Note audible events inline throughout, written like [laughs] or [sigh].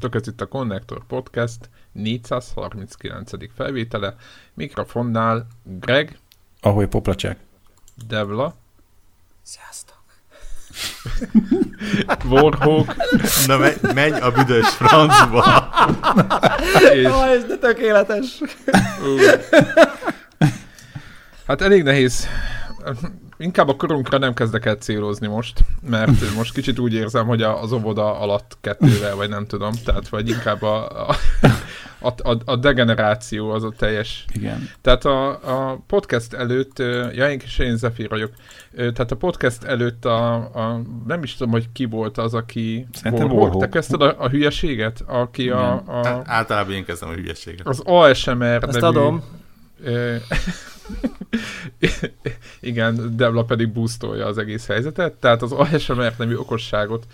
Sziasztok, ez itt a Connector Podcast 439. felvétele. Mikrofonnál Greg. Ahogy poplacsák. Devla. Sziasztok. [laughs] Warhawk. Na me- menj a büdös francba. és... Oh, ez de tökéletes. Ú. Hát elég nehéz. Inkább a korunkra nem kezdek el célozni most, mert most kicsit úgy érzem, hogy a- az óvoda alatt kettővel, vagy nem tudom, tehát vagy inkább a, a, a, a, degeneráció az a teljes. Igen. Tehát a, a podcast előtt, ja, én is én Zephyr vagyok, tehát a podcast előtt a, a, nem is tudom, hogy ki volt az, aki... Szerintem Warhawk. Te Warhawk. kezdted a, a hülyeséget? Aki a, Igen. a, Általában én kezdem a hülyeséget. az ASMR Ezt adom. [laughs] Igen, Debla pedig boostolja az egész helyzetet, tehát az ASMR nevű okosságot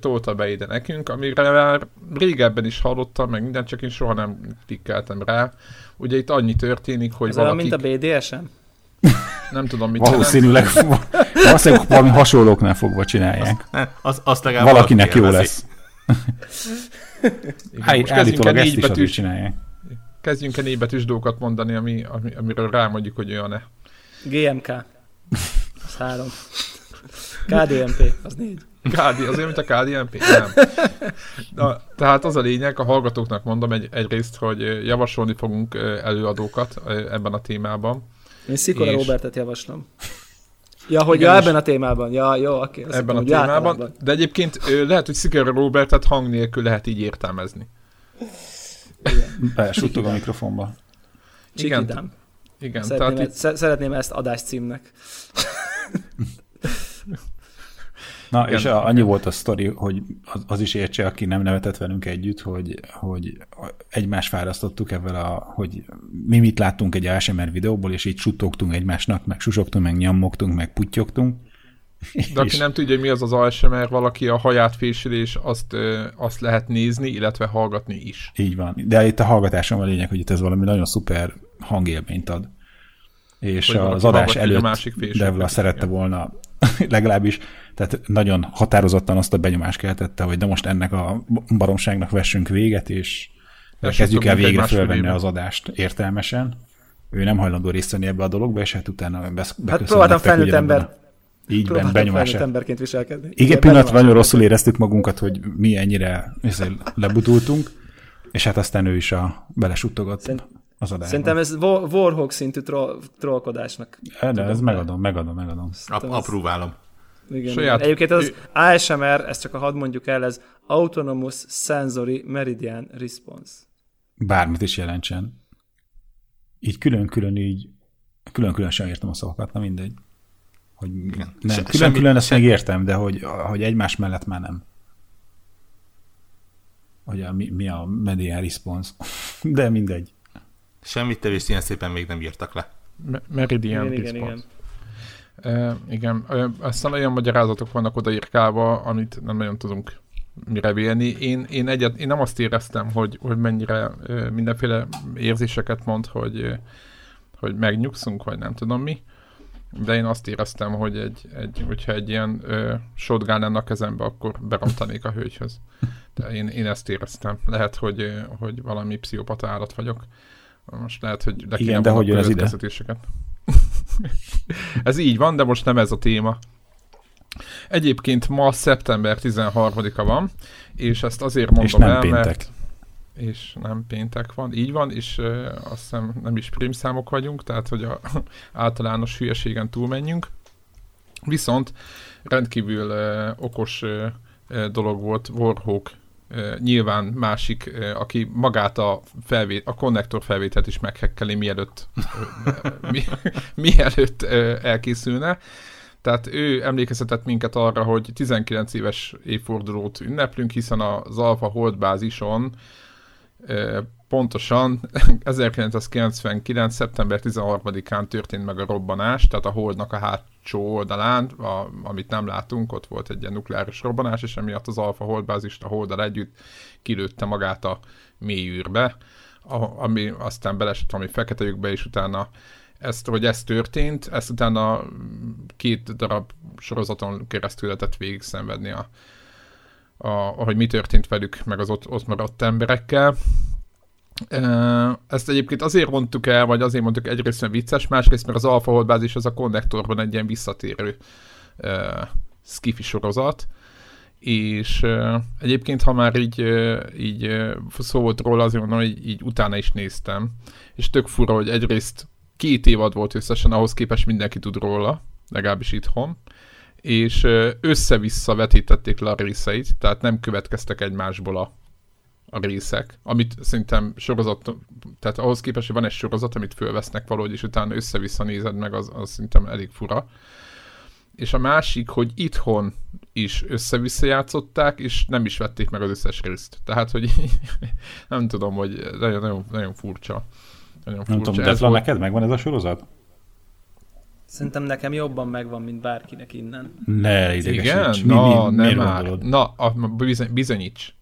tolta be ide nekünk, amire már régebben is hallottam, meg minden, csak én soha nem klikkeltem rá. Ugye itt annyi történik, hogy Ez olyan, valaki, mint a BDSM? nem tudom mit. Valószínűleg, valószínűleg valami hasonlóknál fogva csinálják. Ne, az, azt legalább Valakinek jó lesz. Igen, Állí- most Állítólag ezt is azért betűs, csinálják. Kezdjünk el négy betűs dolgokat mondani, ami, ami, amiről rámondjuk, hogy olyan-e. GMK. Az három. [laughs] KDMP. Az négy. KD, azért, mint a KDNP? Nem. Na, tehát az a lényeg, a hallgatóknak mondom egy, egyrészt, hogy javasolni fogunk előadókat ebben a témában. Én Szikora És- Robertet javaslom. Ja, hogy Igen, ja, ebben a témában. Ja, jó, oké. azt ebben a témában. általában. De egyébként lehet, hogy Szikera Robertet hang nélkül lehet így értelmezni. Besuttog a mikrofonba. Igen, Csikidám. igen Szeretném, tehát ezt, sze- szeretném ezt adás címnek. Na, Igen. és a, annyi volt a sztori, hogy az, az is értse, aki nem nevetett velünk együtt, hogy, hogy egymás fárasztottuk ebben a, hogy mi mit láttunk egy ASMR videóból, és így suttogtunk egymásnak, meg susogtunk, meg nyammogtunk, meg puttyogtunk. [laughs] De aki nem tudja, hogy mi az az ASMR, valaki a haját fésülés, azt, azt lehet nézni, illetve hallgatni is. Így van. De itt a hallgatásom a lényeg, hogy itt ez valami nagyon szuper hangélményt ad. És Hogy az adás hogy a előtt másik Devla szerette igen. volna [laughs] legalábbis, tehát nagyon határozottan azt a benyomást keltette, hogy de most ennek a baromságnak vessünk véget, és kezdjük el végre fölvenni az adást értelmesen. Ő nem hajlandó részt venni ebbe a dologba, és hát utána besz- beköszön Hát próbáltam felnőtt ember. a- Így ben, benyomás. emberként viselkedni. Igen, pillanatra nagyon benyomás. rosszul éreztük magunkat, hogy mi ennyire lebutultunk, és hát aztán ő is a belesuttogott Szerint- az adásba. Szerintem ez Wa- Warhawk szintű troll, trollkodásnak. De ez megadom, megadom, megadom. Ap- apróválom. Igen, Saját- igen. Egyébként az ASMR, ezt csak a hadd mondjuk el, ez Autonomous Sensory Meridian Response. Bármit is jelentsen. Így külön-külön így, külön-külön sem értem a szavakat, na mindegy. Hogy Igen. nem, külön-külön ezt se- még értem, de hogy, hogy egymás mellett már nem. Hogy a, mi, mi a median response. [laughs] De mindegy. Semmit tevés ilyen szépen még nem írtak le. Me- Meridian Igen, igen, Response. igen. Igen, uh, aztán olyan magyarázatok vannak odaírkálva, amit nem nagyon tudunk mire vélni. Én, én, egyet, én nem azt éreztem, hogy, hogy mennyire mindenféle érzéseket mond, hogy, hogy megnyugszunk, vagy nem tudom mi. De én azt éreztem, hogy egy, egy, hogyha egy ilyen uh, shotgun lenne a kezembe, akkor berontanék a hölgyhöz. De én, én ezt éreztem. Lehet, hogy, hogy valami pszichopata állat vagyok. Most lehet, hogy le Igen, de hogy ez ide? [laughs] ez így van, de most nem ez a téma. Egyébként ma szeptember 13-a van, és ezt azért mondom És nem el, péntek. mert és nem péntek van, így van, és uh, azt hiszem nem is prímszámok vagyunk, tehát hogy a [laughs] általános hülyeségen túlmenjünk. Viszont rendkívül uh, okos uh, dolog volt Warhawk nyilván másik, aki magát a, felvét, a konnektor felvételt is meghekkeli, mielőtt, mi, [laughs] mielőtt elkészülne. Tehát ő emlékeztetett minket arra, hogy 19 éves évfordulót ünneplünk, hiszen az Alpha Hold bázison ö, pontosan [laughs] 1999. szeptember 13-án történt meg a robbanás, tehát a Holdnak a hátsó oldalán, a, amit nem látunk, ott volt egy ilyen nukleáris robbanás, és emiatt az Alpha Hold bázist a Holddal együtt kilőtte magát a mélyűrbe, a, ami aztán belesett valami fekete lyukbe, és utána ezt, hogy ez történt, ezt utána két darab sorozaton keresztül lehetett végig szenvedni a, a, ahogy mi történt velük, meg az ott, ott maradt emberekkel. Ezt egyébként azért mondtuk el, vagy azért mondtuk egyrészt, mert vicces, másrészt, mert az Alpha Hold bázis az a konnektorban egy ilyen visszatérő uh, skifi sorozat, és uh, egyébként, ha már így, uh, így uh, szó volt róla, azért mondom, hogy így utána is néztem, és tök fura, hogy egyrészt két évad volt összesen, ahhoz képest mindenki tud róla, legalábbis itthon, és össze-vissza vetítették le a részeit, tehát nem következtek egymásból a a részek, amit szerintem sorozat, tehát ahhoz képest, hogy van egy sorozat, amit fölvesznek valahogy, és utána össze-vissza nézed meg, az, az szerintem elég fura. És a másik, hogy itthon is össze-vissza játszották, és nem is vették meg az összes részt. Tehát, hogy [laughs] nem tudom, hogy nagyon, nagyon, nagyon furcsa. Nagyon furcsa. Nem tudom, ez volt... neked megvan ez a sorozat? Szerintem nekem jobban megvan, mint bárkinek innen. Ne idegesíts. Igen? Mi, Na, mi, nem már. Na, a, bizony, bizonyíts.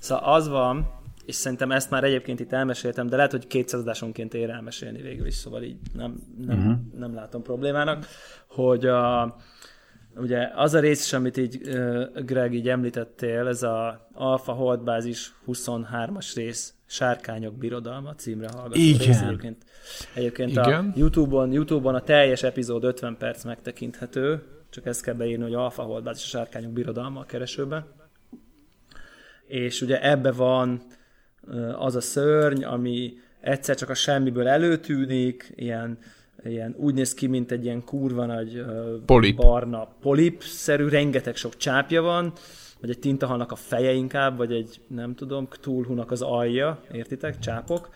szóval az van, és szerintem ezt már egyébként itt elmeséltem, de lehet, hogy kétszázadásonként ér elmesélni végül is, szóval így nem, nem, uh-huh. nem látom problémának, hogy a, ugye az a rész is, amit így Greg így említettél, ez a Alpha Hold bázis 23-as rész, Sárkányok birodalma címre hallgató Igen. rész. Egyébként, egyébként Igen. a YouTube-on, YouTube-on a teljes epizód 50 perc megtekinthető, csak ezt kell beírni, hogy Alfa Holdbát és a sárkányok birodalma a keresőbe. És ugye ebbe van az a szörny, ami egyszer csak a semmiből előtűnik, ilyen, ilyen úgy néz ki, mint egy ilyen kurva nagy Polip. barna polip-szerű, rengeteg sok csápja van, vagy egy tintahalnak a feje inkább, vagy egy, nem tudom, Cthulhu-nak az alja, értitek, csápok.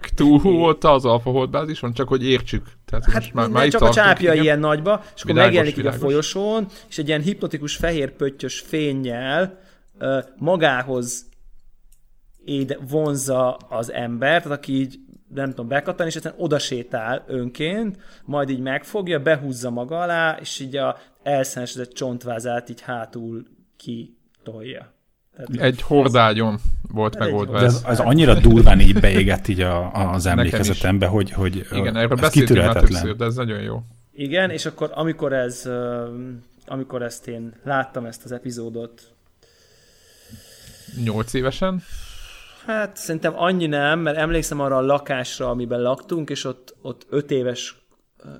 Cthulhu uh, volt az Alpha van, csak hogy értsük. Tehát hát már, már csak a csápja igen. ilyen nagyba, és akkor megjelenik így a folyosón, és egy ilyen hipnotikus fehér pöttyös fényjel uh, magához éde, vonza az embert, tehát aki így nem tudom, bekattan, és aztán oda sétál önként, majd így megfogja, behúzza maga alá, és így a elszenesedett csontvázát így hátul ki tolja. Tehát egy hordágyon volt megoldva ez. ez. Ez annyira durván így beégett így a, az emlékezetembe, hogy, hogy Igen, erről beszéltünk már többször, de ez nagyon jó. Igen, és akkor amikor ez, amikor ezt én láttam ezt az epizódot, Nyolc évesen? Hát szerintem annyi nem, mert emlékszem arra a lakásra, amiben laktunk, és ott, ott öt éves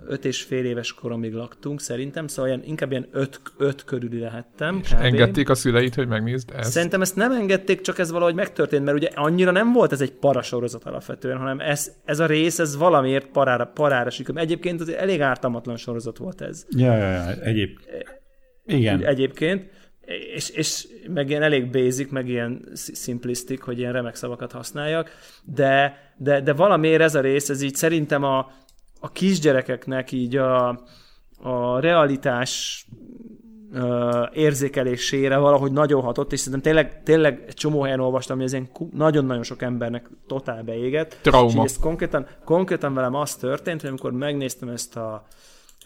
öt és fél éves koromig laktunk szerintem, szóval ilyen, inkább ilyen öt, öt körüli lehettem. És kb. engedték a szüleit, hogy megnézd ezt? Szerintem ezt nem engedték, csak ez valahogy megtörtént, mert ugye annyira nem volt ez egy parasorozat alapvetően, hanem ez, ez a rész, ez valamiért parára, parára sikerült. Egyébként az elég ártalmatlan sorozat volt ez. Ja, ja, ja. Egyéb... Igen. Egyébként. És, és meg ilyen elég basic, meg ilyen simplistic, hogy ilyen remek szavakat használjak, de, de, de valamiért ez a rész, ez így szerintem a, a kisgyerekeknek így a, a realitás uh, érzékelésére valahogy nagyon hatott, és szerintem tényleg, tényleg egy csomó helyen olvastam, hogy ez ilyen nagyon-nagyon sok embernek totál beégett. Trauma. És ez konkrétan, konkrétan velem az történt, hogy amikor megnéztem ezt a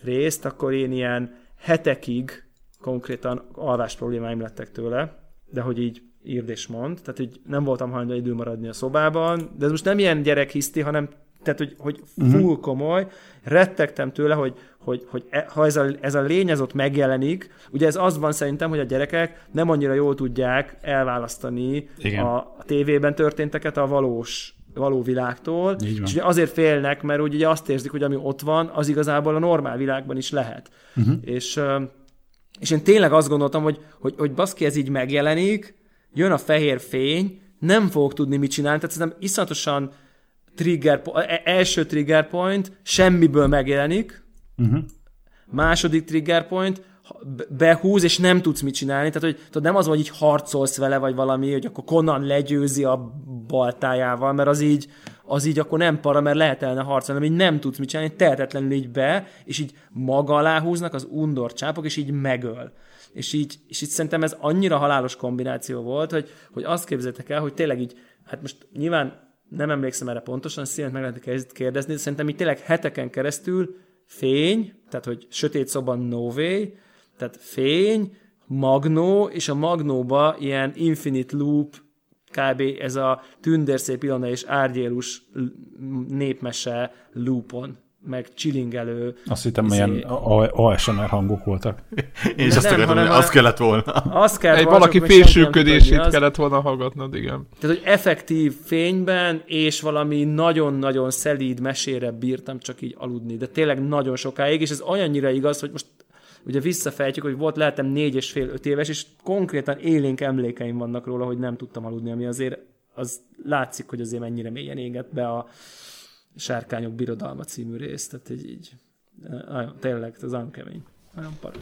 részt, akkor én ilyen hetekig konkrétan alvás problémáim lettek tőle, de hogy így írd és mond, tehát hogy nem voltam hajlandó idő maradni a szobában, de ez most nem ilyen gyerekhiszti, hanem tehát, hogy, hogy mhm. full uh-huh. komoly, rettegtem tőle, hogy, hogy, hogy e, ha ez a, ez a lény ez ott megjelenik, ugye ez az van szerintem, hogy a gyerekek nem annyira jól tudják elválasztani Igen. a, a tévében történteket a valós való világtól, és ugye azért félnek, mert ugye azt érzik, hogy ami ott van, az igazából a normál világban is lehet. Uh-huh. És, és én tényleg azt gondoltam, hogy, hogy, hogy baszki, ez így megjelenik, jön a fehér fény, nem fogok tudni mit csinálni, tehát szerintem iszonyatosan trigger, e, első trigger point semmiből megjelenik, uh-huh. második trigger point behúz, és nem tudsz mit csinálni. Tehát, hogy tudod, nem az, hogy így harcolsz vele, vagy valami, hogy akkor Conan legyőzi a baltájával, mert az így, az így akkor nem para, mert lehet elne harcolni, hanem így nem tudsz mit csinálni, tehetetlenül így be, és így maga alá húznak az undor csápok, és így megöl. És így, és így szerintem ez annyira halálos kombináció volt, hogy, hogy azt képzeljétek el, hogy tényleg így, hát most nyilván nem emlékszem erre pontosan, színet meg lehet kérdezni, de szerintem itt tényleg heteken keresztül fény, tehát hogy sötét szoba no tehát fény, magnó, és a magnóba ilyen infinite loop, kb. ez a tündérszép Ilona és Árgyélus népmese loopon meg chillingelő. Azt hittem, Izé- ilyen A- ASMR hangok voltak. Én is azt nem, akartam, hanem hogy az kellett volna. Az kell Egy volna, valaki fésülködését az. kellett volna hallgatnod, igen. Tehát, hogy effektív fényben, és valami nagyon-nagyon szelíd mesére bírtam csak így aludni, de tényleg nagyon sokáig, és ez olyannyira igaz, hogy most ugye visszafejtjük, hogy volt lehetem négy és fél, öt éves, és konkrétan élénk emlékeim vannak róla, hogy nem tudtam aludni, ami azért az látszik, hogy azért mennyire mélyen égett be a Sárkányok Birodalma című rész, tehát így, így nagyon, tényleg, ez nagyon kemény. Nagyon para.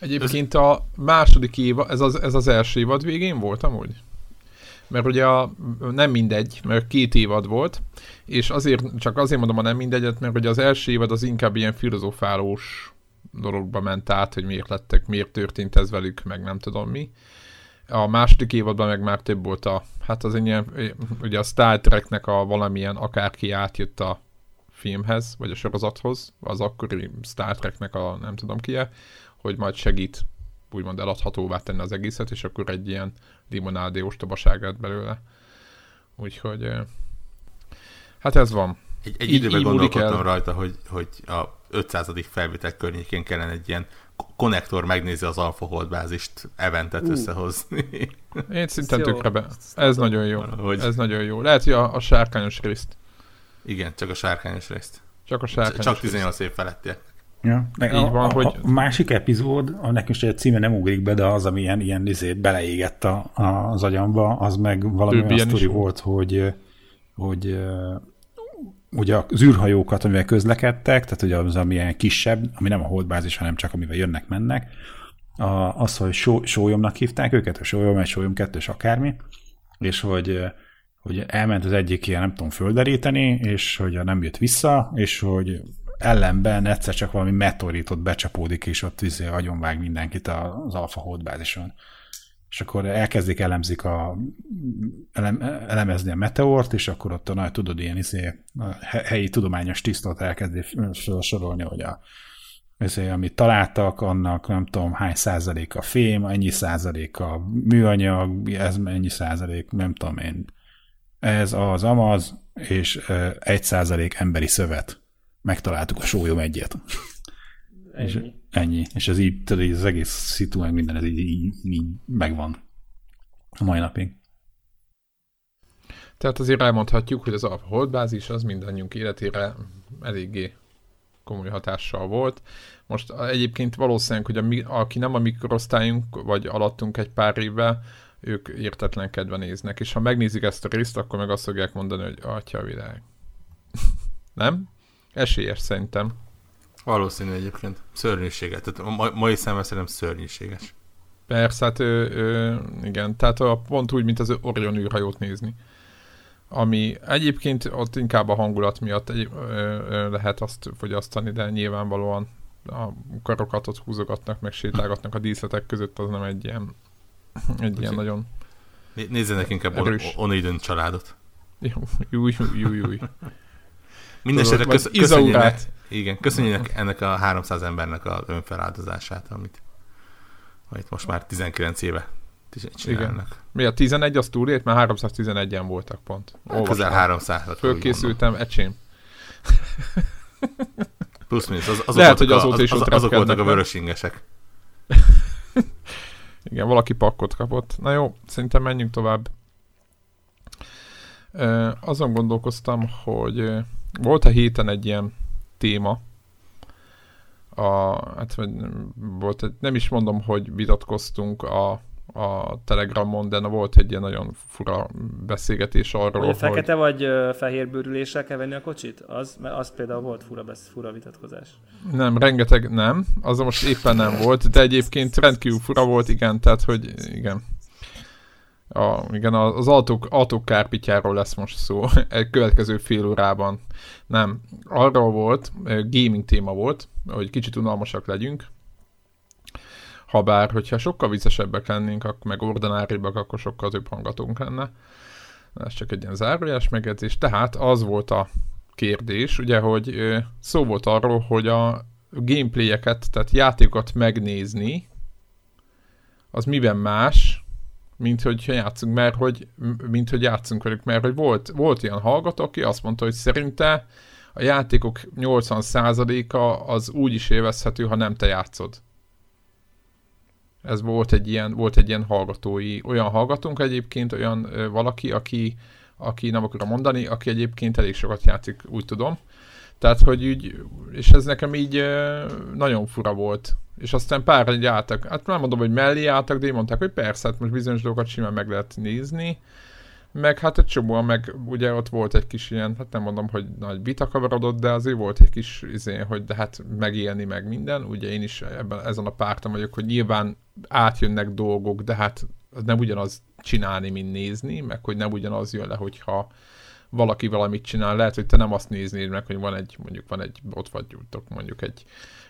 Egyébként a második évad, ez az, ez az első évad végén volt amúgy? Mert ugye a, nem mindegy, mert két évad volt, és azért, csak azért mondom a nem mindegyet, mert ugye az első évad az inkább ilyen filozofálós dologba ment át, hogy miért lettek, miért történt ez velük, meg nem tudom mi. A második évadban meg már több volt a, hát az ilyen, ugye a Star Treknek a valamilyen akárki átjött a filmhez, vagy a sorozathoz, az akkori Star Treknek a nem tudom ki hogy majd segít úgymond eladhatóvá tenni az egészet, és akkor egy ilyen limonádé ostobaság lett belőle. Úgyhogy hát ez van. Egy, egy Így- időben így gondolkodtam el. rajta, hogy, hogy a 500. felvétel környékén kellene egy ilyen konnektor megnézi az Alpha Hold bázist, eventet Ú. összehozni. Én szinten tökre be. Ez nagyon jó. Valahogy. Ez nagyon jó. Lehet, hogy a, a sárkányos részt. Igen, csak a sárkányos részt. Csak a sárkányos Csak részt. 18 év feletti. Ja. Így a, van, a, hogy- a másik epizód, annak is a címe nem ugrik be, de az, ami ilyen, ilyen izét beleégett a, a, az agyamba, az meg valami olyan sztori volt. hogy, hogy ugye az űrhajókat, amivel közlekedtek, tehát ugye az, ami ilyen kisebb, ami nem a holdbázis, hanem csak amivel jönnek-mennek, a, az, hogy só, sólyomnak hívták őket, a sólyom, egy sólyom kettős akármi, és hogy, hogy elment az egyik ilyen, nem tudom, földeríteni, és hogy nem jött vissza, és hogy ellenben egyszer csak valami meteoritot becsapódik, és ott izé agyonvág mindenkit az alfa holdbázison. És akkor elkezdik elemzik a, elem, elemezni a meteort, és akkor ott a nagy, tudod, ilyen izé, a he- helyi tudományos tisztot elkezdi felsorolni, hogy a, izé, amit találtak, annak nem tudom hány százalék a fém, ennyi százalék a műanyag, ez ennyi százalék, nem tudom én, ez az amaz, és egy százalék emberi szövet. Megtaláltuk a sólyom egyet. És Ennyi. És ez így, tudod, az egész szitu, meg minden, ez így, így, így megvan a mai napig. Tehát azért elmondhatjuk, hogy az Alpha Holdbázis az mindannyiunk életére eléggé komoly hatással volt. Most egyébként valószínűleg, hogy a, mi- aki nem a mikrosztályunk, vagy alattunk egy pár évvel, ők értetlenkedve néznek, és ha megnézik ezt a részt, akkor meg azt fogják mondani, hogy atya a világ. [laughs] nem? Esélyes szerintem. Valószínű egyébként. Szörnyűséges. Tehát a ma- mai szemmel szerintem szörnyűséges. Persze, hát ő, ő, igen, tehát a, pont úgy, mint az Orion űrhajót nézni. Ami egyébként ott inkább a hangulat miatt egy, ö, ö, lehet azt fogyasztani, de nyilvánvalóan a karokat ott húzogatnak, meg sétálgatnak a díszletek között, az nem egy ilyen, egy ilyen nagyon Né- Nézzenek inkább Erős. On- Oneiden családot. jó, jó, jó, jó. Mindenesetre Tudod, kösz, vagy köszönjének, Izaurát. Igen, köszönjének ennek a 300 embernek az önfeláldozását, amit, amit most már 19 éve csinálnak. Mi a 11, az túlért? Már 311-en voltak pont. Igen. Közel 300 Fölkészültem, ecsém. Plusz minusz, az, azok Lehet, hogy a- azóta is az, ott azok voltak a vörösingesek. [laughs] Igen, valaki pakkot kapott. Na jó, szerintem menjünk tovább. Ö, azon gondolkoztam, hogy volt a héten egy ilyen téma, a, hát volt nem is mondom, hogy vitatkoztunk a, a Telegramon, de na, volt egy ilyen nagyon fura beszélgetés arról, Hogy a hogy... fekete vagy fehér bőrüléssel kell venni a kocsit? Az, mert az például volt fura, besz, fura vitatkozás. Nem, rengeteg nem, az most éppen nem volt, de egyébként rendkívül fura volt, igen, tehát hogy igen. A, igen, az autók, autók kárpityáról lesz most szó [laughs] egy következő fél órában. Nem, arról volt, gaming téma volt, hogy kicsit unalmasak legyünk. Habár, hogyha sokkal viccesebbek lennénk, akkor meg ordináribbak, akkor sokkal több hangatónk lenne. Ez csak egy ilyen zárójeles megjegyzés. Tehát az volt a kérdés, ugye, hogy szó volt arról, hogy a gameplayeket, tehát játékokat megnézni, az miben más, mint hogy játszunk, mert hogy, mint hogy játszunk velük, mert hogy volt, volt ilyen hallgató, aki azt mondta, hogy szerinte a játékok 80%-a az úgy is élvezhető, ha nem te játszod. Ez volt egy ilyen, volt egy ilyen hallgatói, olyan hallgatónk egyébként, olyan ö, valaki, aki, aki nem akarom mondani, aki egyébként elég sokat játszik, úgy tudom. Tehát, hogy úgy, és ez nekem így nagyon fura volt. És aztán pár egy álltak, hát nem mondom, hogy mellé álltak, de én mondták, hogy persze, hát most bizonyos dolgokat simán meg lehet nézni. Meg hát egy csomóan, meg ugye ott volt egy kis ilyen, hát nem mondom, hogy nagy vita kavarodott, de azért volt egy kis izé, hogy de hát megélni meg minden. Ugye én is ebben, ezen a párton vagyok, hogy nyilván átjönnek dolgok, de hát nem ugyanaz csinálni, mint nézni, meg hogy nem ugyanaz jön le, hogyha valaki valamit csinál, lehet, hogy te nem azt néznéd meg, hogy van egy, mondjuk van egy, ott vagytok mondjuk egy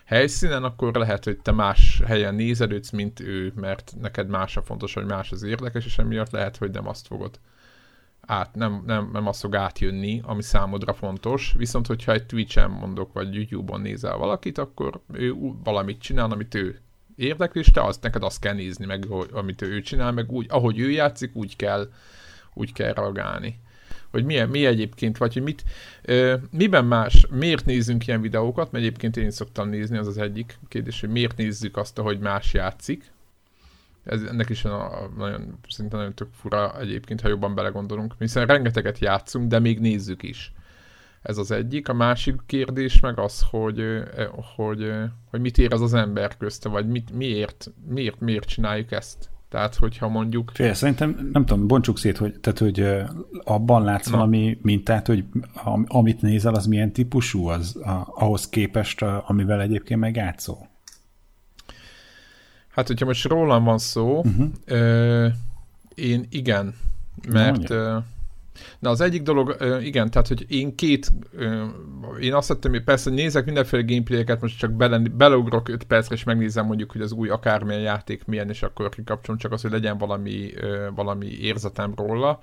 helyszínen, akkor lehet, hogy te más helyen nézelődsz, mint ő, mert neked más a fontos, hogy más az érdekes, és emiatt lehet, hogy nem azt fogod át, nem, nem, nem azt fog átjönni, ami számodra fontos, viszont hogyha egy Twitch-en mondok, vagy YouTube-on nézel valakit, akkor ő valamit csinál, amit ő érdekli, és te azt, neked azt kell nézni, meg amit ő csinál, meg úgy, ahogy ő játszik, úgy kell, úgy kell reagálni. Hogy milyen, mi egyébként, vagy hogy mit, ö, miben más, miért nézzünk ilyen videókat, mert egyébként én szoktam nézni, az az egyik kérdés, hogy miért nézzük azt, ahogy más játszik, ez, ennek is a, a, nagyon, szinte nagyon tök fura egyébként, ha jobban belegondolunk, hiszen rengeteget játszunk, de még nézzük is. Ez az egyik. A másik kérdés meg az, hogy, hogy, hogy mit ér az az ember közte, vagy mit, miért, miért, miért csináljuk ezt. Tehát, hogyha mondjuk... Fél, szerintem, nem tudom, bontsuk szét, hogy, tehát, hogy abban látsz Na. valami mintát, hogy amit nézel, az milyen típusú, az a, ahhoz képest, amivel egyébként megjátszol? Hát, hogyha most rólam van szó, uh-huh. ö, én igen, mert... Ö, Na az egyik dolog, igen, tehát hogy én két, én azt hittem, hogy persze nézek mindenféle gameplayeket, most csak bele, beleugrok 5 percre, és megnézem mondjuk, hogy az új akármilyen játék milyen, és akkor kikapcsolom csak az, hogy legyen valami, valami érzetem róla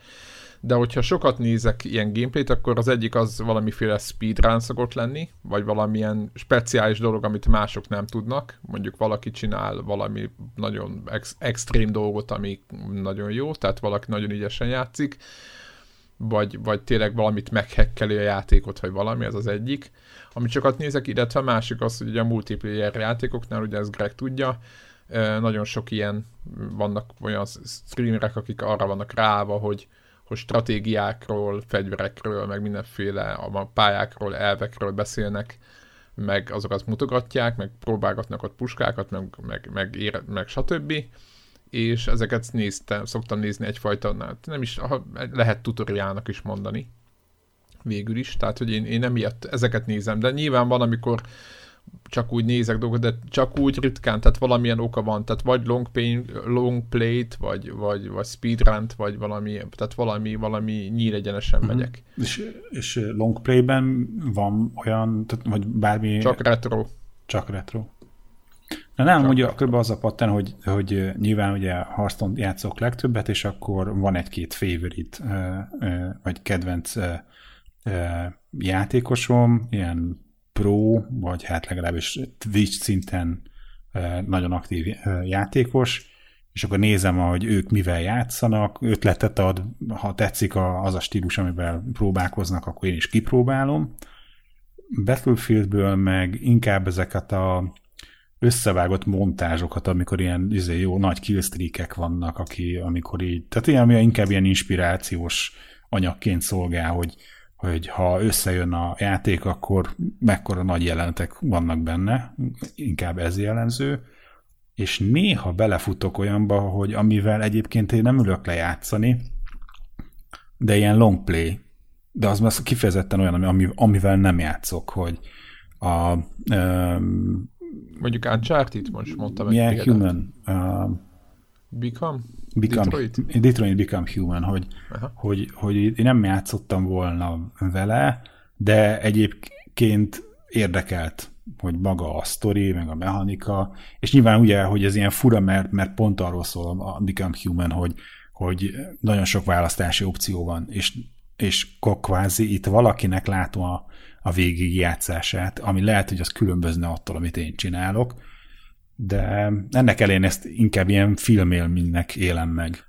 de hogyha sokat nézek ilyen gameplayt, akkor az egyik az valamiféle speedrun szokott lenni, vagy valamilyen speciális dolog, amit mások nem tudnak. Mondjuk valaki csinál valami nagyon ex- extrém dolgot, ami nagyon jó, tehát valaki nagyon ügyesen játszik, vagy, vagy tényleg valamit meghekkeli a játékot, vagy valami, ez az egyik. Amit sokat nézek, illetve a másik az, hogy a multiplayer játékoknál, ugye ez Greg tudja, nagyon sok ilyen vannak olyan streamerek, akik arra vannak ráva, hogy hogy stratégiákról, fegyverekről, meg mindenféle a pályákról, elvekről beszélnek, meg azokat mutogatják, meg próbálgatnak ott puskákat, meg, meg, meg, ér, meg stb. És ezeket néztem, szoktam nézni egyfajta, nem is, lehet tutoriálnak is mondani végül is, tehát hogy én, én emiatt ezeket nézem, de nyilván van, amikor csak úgy nézek dolgokat, de csak úgy ritkán, tehát valamilyen oka van, tehát vagy long, pain, long plate, vagy, vagy, vagy speedrun vagy valami, tehát valami, valami nyíregyenesen mm-hmm. megyek. És, és long play-ben van olyan, tehát, vagy bármi... Csak retro. Csak retro. Na nem, Csak ugye kb. az a pattern, hogy, hogy nyilván ugye Hearthstone játszok legtöbbet, és akkor van egy-két favorite, vagy kedvenc játékosom, ilyen pro, vagy hát legalábbis Twitch szinten nagyon aktív játékos, és akkor nézem, hogy ők mivel játszanak, ötletet ad, ha tetszik az a stílus, amivel próbálkoznak, akkor én is kipróbálom. Battlefieldből meg inkább ezeket a összevágott montázsokat, amikor ilyen izé, jó nagy killstreakek vannak, aki, amikor így, tehát ilyen, inkább ilyen inspirációs anyagként szolgál, hogy hogy ha összejön a játék, akkor mekkora nagy jelenetek vannak benne, inkább ez jellemző, és néha belefutok olyanba, hogy amivel egyébként én nem ülök lejátszani, de ilyen long play, de az már kifejezetten olyan, ami, amivel nem játszok, hogy a... Um, Mondjuk Uncharted most mondtam. Milyen Human? Uh, Become? Become, Detroit? Detroit Become Human, hogy, hogy, hogy én nem játszottam volna vele, de egyébként érdekelt, hogy maga a sztori, meg a mechanika, és nyilván ugye, hogy ez ilyen fura, mert, mert pont arról szól a Become Human, hogy, hogy nagyon sok választási opció van, és, és kvázi itt valakinek látom a, a végig játszását, ami lehet, hogy az különbözne attól, amit én csinálok, de ennek elén ezt inkább ilyen filmélménynek élem meg.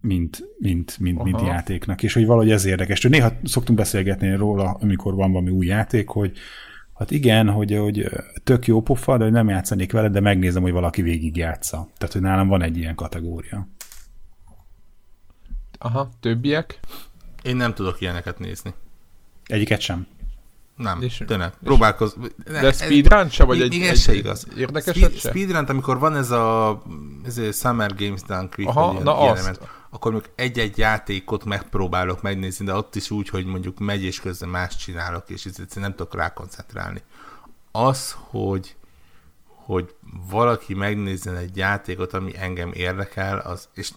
mint, mint, mint, mint játéknak, és hogy valahogy ez érdekes. Néha szoktunk beszélgetni róla, amikor van valami új játék, hogy hát igen, hogy, hogy tök jó pofa, de hogy nem játszanék vele, de megnézem, hogy valaki végig játsza. Tehát, hogy nálam van egy ilyen kategória. Aha, többiek? Én nem tudok ilyeneket nézni. Egyiket sem. Nem, és, tényleg. Próbálkoz... De speedrun se, vagy egy, igen, egy, se igaz. Érdekeset Speed, se? Speedrun, amikor van ez a ez a Summer Games Done Quick, Aha, ilyen, na ilyen azt. akkor mondjuk egy-egy játékot megpróbálok megnézni, de ott is úgy, hogy mondjuk megy és közben más csinálok, és ezt nem tudok rá koncentrálni. Az, hogy hogy valaki megnézzen egy játékot, ami engem érdekel, az, és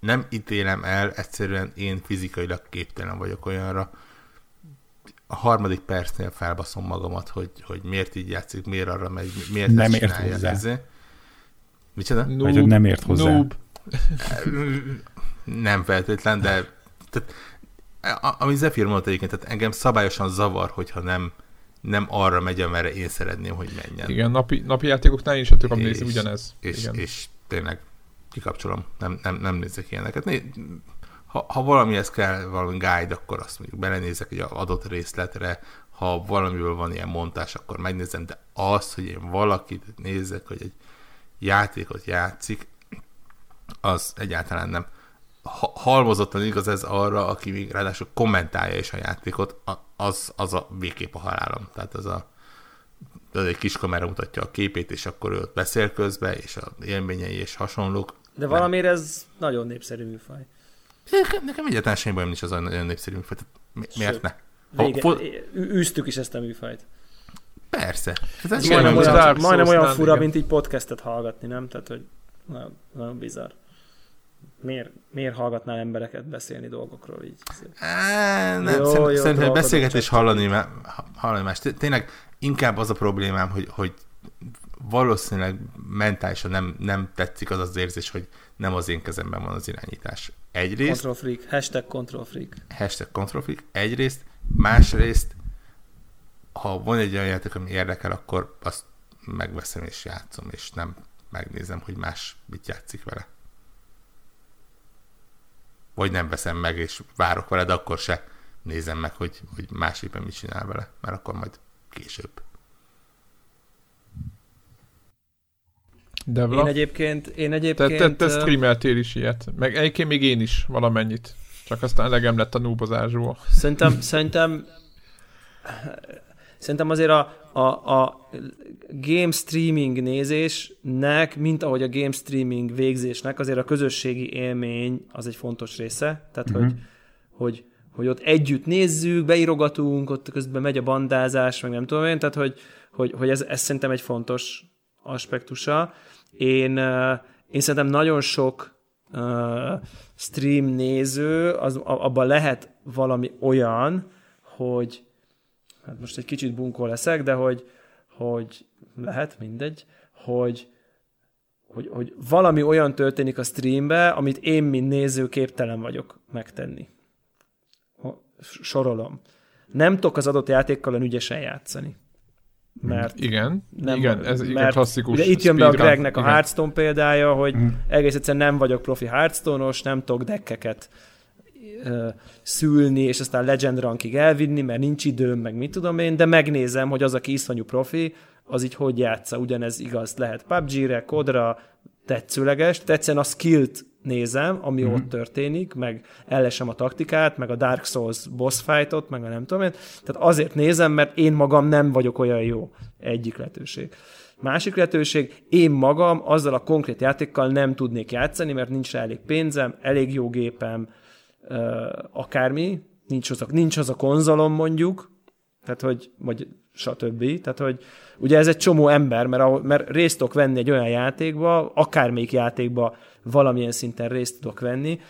nem ítélem el, egyszerűen én fizikailag képtelen vagyok olyanra, a harmadik percnél felbaszom magamat, hogy, hogy miért így játszik, miért arra megy, miért nem ért hozzá. Ezért. Micsoda? Noob, Vagy hogy nem ért hozzá. Noob. [laughs] nem feltétlen, de tehát, ami Zephyr mondta egyébként, tehát engem szabályosan zavar, hogyha nem, nem arra megy, amerre én szeretném, hogy menjen. Igen, napi, napi játékoknál én is tudom nézni ugyanez. És, Igen. és tényleg kikapcsolom, nem, nem, nem nézek ilyeneket. Né, ha, ha valamihez kell valami guide, akkor azt mondjuk belenézek egy adott részletre, ha valamiből van ilyen montás, akkor megnézem, de az, hogy én valakit nézek, hogy egy játékot játszik, az egyáltalán nem. Ha, halmozottan igaz ez arra, aki még ráadásul kommentálja is a játékot, az, az a végképp a halálom. Tehát az a az egy kis kamera mutatja a képét, és akkor ő beszél közben, és a élményei és hasonlók. De valamiért ez nagyon népszerű műfaj. Nekem, nekem egyáltalán semmi bajom nincs az olyan népszerű műfaj. Mi, miért ne? Vége, fo- űztük is ezt a műfajt. Persze. Ez ez majdnem olyan, olyan, majdnem olyan fura, igen. mint így podcastet hallgatni, nem? Tehát, hogy nagyon, nagyon bizarr. Miért, miért hallgatnál embereket beszélni dolgokról így? Á, nem, jó, szerint, jó, szerintem beszélgetés hallani, hallani más. Tényleg inkább az a problémám, hogy, hogy valószínűleg mentálisan nem, nem tetszik az az érzés, hogy nem az én kezemben van az irányítás. Egyrészt... Control freak, hashtag control freak. Hashtag control freak, egyrészt, másrészt, ha van egy olyan játék, ami érdekel, akkor azt megveszem és játszom, és nem megnézem, hogy más mit játszik vele. Vagy nem veszem meg, és várok vele, de akkor se nézem meg, hogy, hogy más éppen mit csinál vele, mert akkor majd később. Devla? Én egyébként... Én egyébként te, te, te streameltél is ilyet. Meg egyébként még én is valamennyit. Csak aztán elegem lett a núbozásból. Szerintem, szerintem Szerintem azért a, a, a game streaming nézésnek, mint ahogy a game streaming végzésnek, azért a közösségi élmény az egy fontos része. Tehát, mm-hmm. hogy, hogy, hogy ott együtt nézzük, beírogatunk, ott közben megy a bandázás, meg nem tudom én, tehát, hogy, hogy, hogy ez, ez szerintem egy fontos aspektusa. Én, én szerintem nagyon sok stream néző, az, abban lehet valami olyan, hogy hát most egy kicsit bunkó leszek, de hogy, hogy lehet, mindegy, hogy, hogy, hogy valami olyan történik a streambe, amit én, mint néző képtelen vagyok megtenni. Sorolom. Nem tudok az adott játékkal ügyesen játszani mert igen, nem, igen, ez mert igen klasszikus ugye itt jön be a Gregnek a igen. Hearthstone példája, hogy mm. egész egyszerűen nem vagyok profi Hearthstone-os, nem tudok deckeket uh, szülni, és aztán Legend rankig elvinni, mert nincs időm, meg mit tudom én, de megnézem, hogy az, aki iszonyú profi, az így hogy játsza. Ugyanez igaz lehet PUBG-re, Kodra, tetszőleges, egyszerűen a skillt nézem, ami mm-hmm. ott történik, meg ellesem a taktikát, meg a Dark Souls boss fightot, meg a nem tudom én. Tehát azért nézem, mert én magam nem vagyok olyan jó. Egyik lehetőség. Másik lehetőség, én magam azzal a konkrét játékkal nem tudnék játszani, mert nincs rá elég pénzem, elég jó gépem, akármi, nincs az a, nincs az a konzolom mondjuk, tehát hogy, vagy stb. Tehát, hogy ugye ez egy csomó ember, mert, ahol, mert részt tudok venni egy olyan játékba, akármelyik játékba valamilyen szinten részt tudok venni,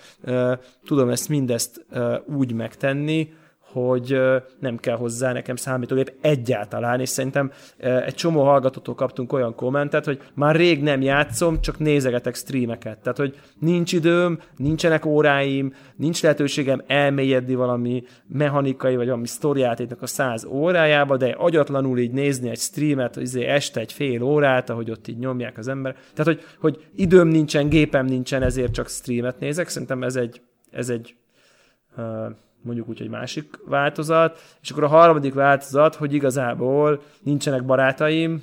tudom ezt mindezt úgy megtenni, hogy nem kell hozzá nekem számítógép egyáltalán, és szerintem egy csomó hallgatótól kaptunk olyan kommentet, hogy már rég nem játszom, csak nézegetek streameket. Tehát, hogy nincs időm, nincsenek óráim, nincs lehetőségem elmélyedni valami mechanikai vagy valami sztoriátétnek a száz órájába, de agyatlanul így nézni egy streamet, izé este egy fél órát, ahogy ott így nyomják az ember. Tehát, hogy, hogy időm nincsen, gépem nincsen, ezért csak streamet nézek. Szerintem ez egy, ez egy mondjuk úgy, hogy másik változat, és akkor a harmadik változat, hogy igazából nincsenek barátaim,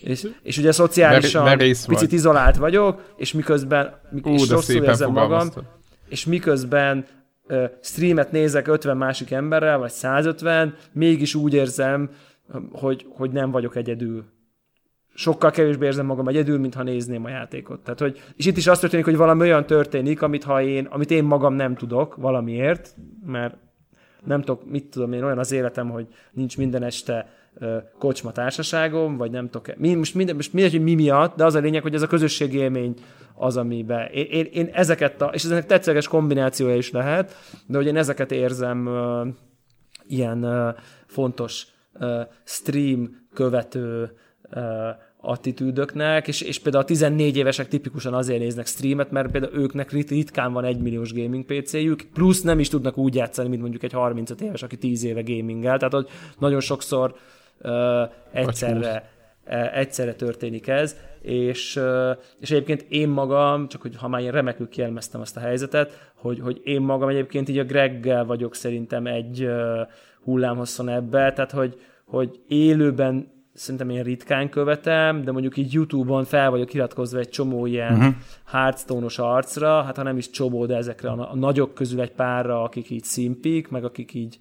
és, és ugye szociálisan Mer- picit vagy. izolált vagyok, és miközben Ú, és rosszul érzem magam, és miközben uh, streamet nézek 50 másik emberrel, vagy 150, mégis úgy érzem, hogy, hogy nem vagyok egyedül sokkal kevésbé érzem magam egyedül, mintha nézném a játékot. Tehát, hogy, és itt is azt történik, hogy valami olyan történik, amit, ha én, amit én magam nem tudok valamiért, mert nem tudok, mit tudom én, olyan az életem, hogy nincs minden este kocsma társaságom, vagy nem tudok, mi, most, minden, most mindegy, hogy mi miatt, de az a lényeg, hogy ez a közösségi élmény az, amiben én, én, én ezeket, a, és ezek tetszeges kombinációja is lehet, de hogy én ezeket érzem uh, ilyen uh, fontos uh, stream követő uh, attitűdöknek, és, és például a 14 évesek tipikusan azért néznek streamet, mert például őknek rit, ritkán van egy milliós gaming PC-jük, plusz nem is tudnak úgy játszani, mint mondjuk egy 35 éves, aki 10 éve gamingel, tehát hogy nagyon sokszor uh, egyszerre, uh, egyszerre történik ez, és, uh, és egyébként én magam, csak hogy ha már én remekül kielmeztem azt a helyzetet, hogy, hogy én magam egyébként így a Greggel vagyok szerintem egy uh, hullámhosszon ebbe, tehát hogy, hogy élőben szerintem én ritkán követem, de mondjuk így YouTube-on fel vagyok iratkozva egy csomó ilyen uh-huh. Hearthstone-os arcra, hát ha nem is csomó, de ezekre a, a nagyok közül egy párra, akik így szimpik, meg akik így,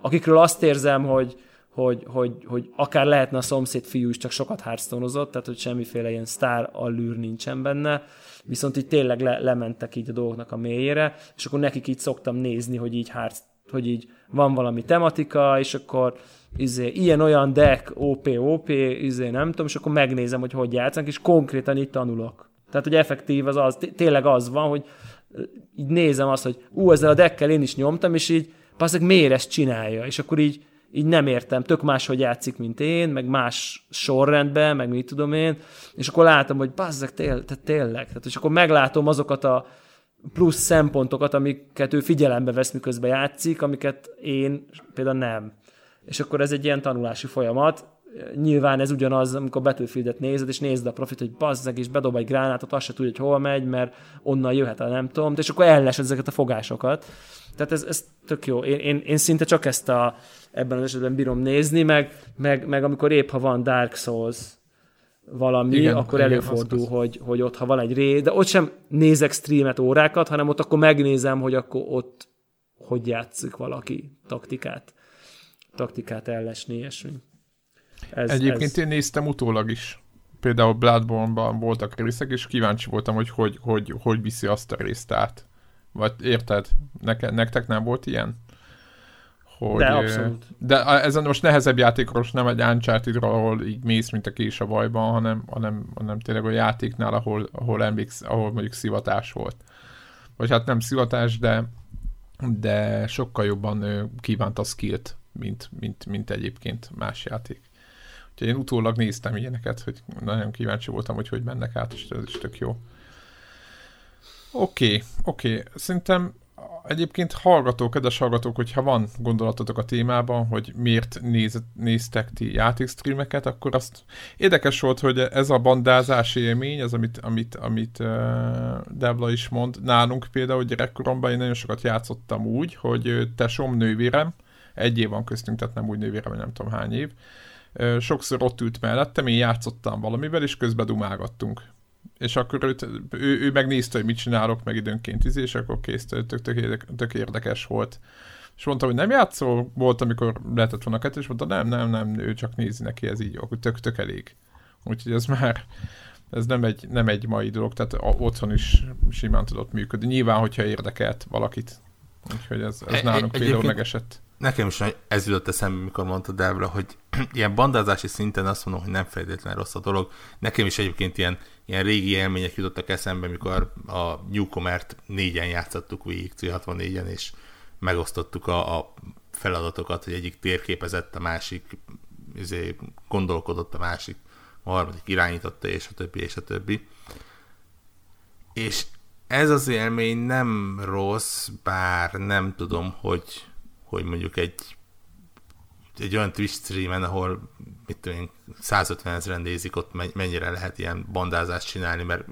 akikről azt érzem, hogy, hogy, hogy, hogy akár lehetne a szomszéd fiú is, csak sokat hearthstone tehát hogy semmiféle ilyen sztár allűr nincsen benne, viszont így tényleg le, lementek így a dolgoknak a mélyére, és akkor nekik így szoktam nézni, hogy így Hearth, hogy így van valami tematika, és akkor izé, ilyen-olyan deck, OP, OP, izé, nem tudom, és akkor megnézem, hogy hogy játszanak, és konkrétan itt tanulok. Tehát, hogy effektív az az, tényleg az van, hogy így nézem azt, hogy ú, ezzel a deckkel én is nyomtam, és így, passzak, miért ezt csinálja? És akkor így, így nem értem, tök máshogy játszik, mint én, meg más sorrendben, meg mit tudom én, és akkor látom, hogy bazzak, tél, tehát tényleg. Tehát, és akkor meglátom azokat a plusz szempontokat, amiket ő figyelembe vesz, miközben játszik, amiket én például nem és akkor ez egy ilyen tanulási folyamat. Nyilván ez ugyanaz, amikor Battlefield-et nézed, és nézed a profit, hogy bazzeg, és bedob egy gránátot, azt se tudja, hogy hol megy, mert onnan jöhet a nem tudom, és akkor ellesed ezeket a fogásokat. Tehát ez, ez tök jó. Én, én, én szinte csak ezt a, ebben az esetben bírom nézni, meg, meg, meg amikor épp, ha van Dark Souls valami, igen, akkor igen, előfordul, az, hogy, hogy ott, ha van egy ré, de ott sem nézek streamet órákat, hanem ott akkor megnézem, hogy akkor ott hogy játszik valaki taktikát taktikát ellesni, ilyesmi. Ez, Egyébként ez... én néztem utólag is. Például Bloodborne-ban voltak részek, és kíváncsi voltam, hogy hogy, hogy, hogy viszi azt a részt át. Vagy érted? Neke, nektek nem volt ilyen? Hogy, de abszolút. De ez most nehezebb játékról, nem egy uncharted ahol így mész, mint a kés a bajban, hanem, hanem, hanem tényleg a játéknál, ahol, ahol emléksz, ahol mondjuk szivatás volt. Vagy hát nem szivatás, de, de sokkal jobban kívánt a skillt mint, mint, mint egyébként más játék. Úgyhogy én utólag néztem ilyeneket, hogy nagyon kíváncsi voltam, hogy hogy mennek át, és ez is tök jó. Oké, oké. Okay. Szerintem egyébként hallgatók, kedves hallgatók, hogyha van gondolatotok a témában, hogy miért néz, néztek ti játékstreameket, akkor azt érdekes volt, hogy ez a bandázási élmény, az, amit, amit, amit uh, Debla is mond, nálunk például gyerekkoromban én nagyon sokat játszottam úgy, hogy tesom nővérem, egy év van köztünk, tehát nem úgy nővére, vagy nem tudom hány év. Sokszor ott ült mellettem, én játszottam valamivel, és közben dumálgattunk. És akkor őt, ő, ő megnézte, hogy mit csinálok, meg időnként izé, és akkor kész, tök, tök, tök, érdekes volt. És mondta, hogy nem játszol, volt, amikor lehetett volna kettő, és mondta, nem, nem, nem, ő csak nézi neki, ez így, akkor tök, tök elég. Úgyhogy ez már, ez nem egy, nem egy mai dolog, tehát otthon is simán tudott működni. Nyilván, hogyha érdekelt valakit. Úgyhogy ez, ez nálunk például megesett. Nekem is ez jutott eszembe, mikor mondta Debra, hogy [clears throat] ilyen bandázási szinten azt mondom, hogy nem feltétlenül rossz a dolog. Nekem is egyébként ilyen, ilyen régi élmények jutottak eszembe, mikor a Newcomer-t négyen játszottuk végig C64-en, és megosztottuk a, a feladatokat, hogy egyik térképezett, a másik izé, gondolkodott, a másik, a harmadik irányította, és a többi, és a többi. És ez az élmény nem rossz, bár nem tudom, hogy, hogy mondjuk egy, egy olyan Twitch streamen, ahol mit tudom én, 150 ezeren nézik, ott mennyire lehet ilyen bandázást csinálni, mert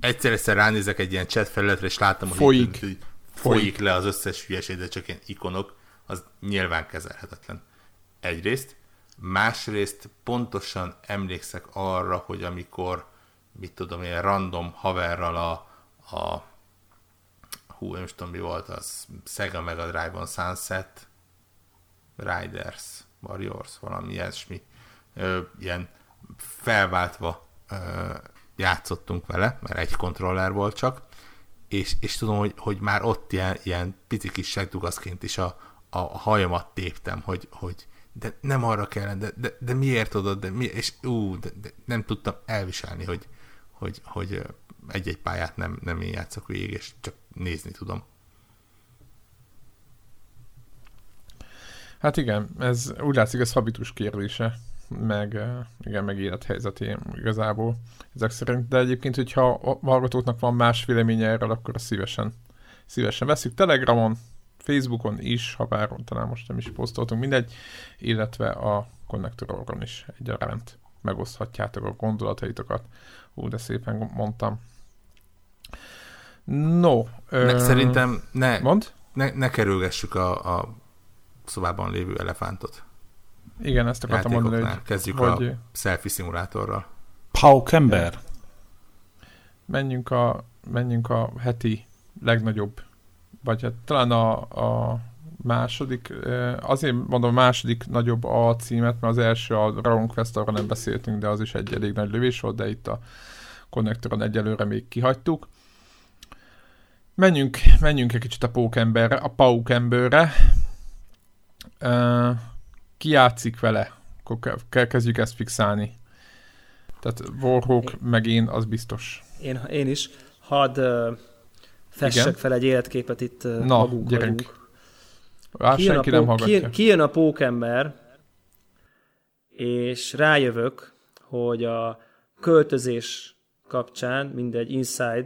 egyszer-egyszer ránézek egy ilyen chat felületre, és láttam, hogy folyik, folyik, folyik le az összes hülyeség, de csak ilyen ikonok, az nyilván kezelhetetlen. Egyrészt. Másrészt pontosan emlékszek arra, hogy amikor mit tudom, ilyen random haverral a, a hú, nem is tudom mi volt az, Sega Mega Drive-on Sunset Riders, Warriors, valami ilyesmi, ö, ilyen felváltva ö, játszottunk vele, mert egy kontroller volt csak, és, és tudom, hogy, hogy már ott ilyen, ilyen pici kis segdugaszként is a, a, hajamat téptem, hogy, hogy de nem arra kellene, de, de, de miért oda, de mi, és ú, de, de nem tudtam elviselni, hogy, hogy, hogy egy-egy pályát nem, nem én játszok végig, és csak nézni tudom. Hát igen, ez úgy látszik, ez habitus kérdése, meg, igen, meg élethelyzeti igazából ezek szerint, de egyébként, hogyha a hallgatóknak van más véleménye erről, akkor szívesen, szívesen veszük Telegramon, Facebookon is, ha bár talán most nem is posztoltunk, mindegy, illetve a konnektoron is egyaránt megoszthatjátok a gondolataitokat. Ú, de szépen mondtam. No. Ne, ö... Szerintem ne, mond? ne, ne kerülgessük a, a szobában lévő elefántot. Igen, ezt akartam mondani, hogy... Kezdjük hogy... a selfie szimulátorral. Paukember. Menjünk a, menjünk a heti legnagyobb, vagy hát talán a, a második, azért mondom a második nagyobb a címet, mert az első a Dragon Quest, arra nem beszéltünk, de az is egy elég nagy lövés volt, de itt a konnektoron egyelőre még kihagytuk. Menjünk, menjünk egy kicsit a Pókemberre, a Paukemberre. Uh, ki játszik vele? Akkor kezdjük ezt fixálni. Tehát Warhawk, én, meg én, az biztos. Én, én is. Hadd uh, fessek Igen? fel egy életképet itt uh, Na, magunk gyerünk. Á, kijön senki a, nem hallgatja. Kijön, kijön a pókember, és rájövök, hogy a költözés kapcsán, mindegy inside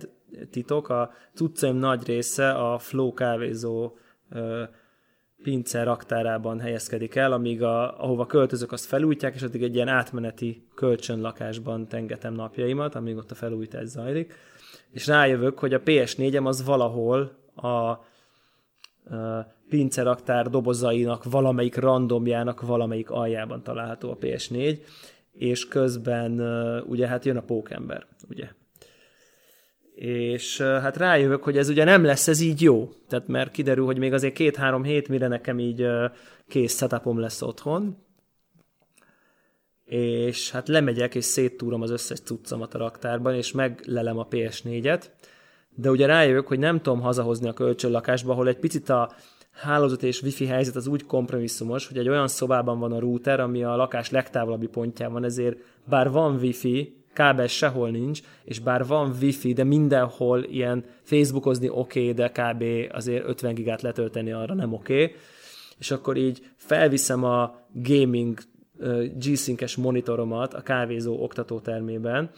titok, a cuccaim nagy része a Flow kávézó uh, pince raktárában helyezkedik el, amíg a, ahova költözök, azt felújítják, és addig egy ilyen átmeneti kölcsönlakásban tengetem napjaimat, amíg ott a felújítás zajlik. És rájövök, hogy a PS4-em az valahol a, a pinceraktár dobozainak valamelyik randomjának valamelyik aljában található a PS4, és közben ugye hát jön a pókember, ugye. És hát rájövök, hogy ez ugye nem lesz ez így jó. Tehát mert kiderül, hogy még azért két-három hét, mire nekem így kész setupom lesz otthon, és hát lemegyek, és széttúrom az összes cuccamat a raktárban, és meglelem a PS4-et, de ugye rájövök, hogy nem tudom hazahozni a kölcsönlakásba, ahol egy picit a hálózat és wifi helyzet az úgy kompromisszumos, hogy egy olyan szobában van a router, ami a lakás legtávolabbi pontján van, ezért bár van wifi, kábel sehol nincs, és bár van wifi, de mindenhol ilyen facebookozni oké, okay, de kb. azért 50 gigát letölteni arra nem oké, okay. és akkor így felviszem a gaming G-Sync-es monitoromat a kávézó oktatótermében,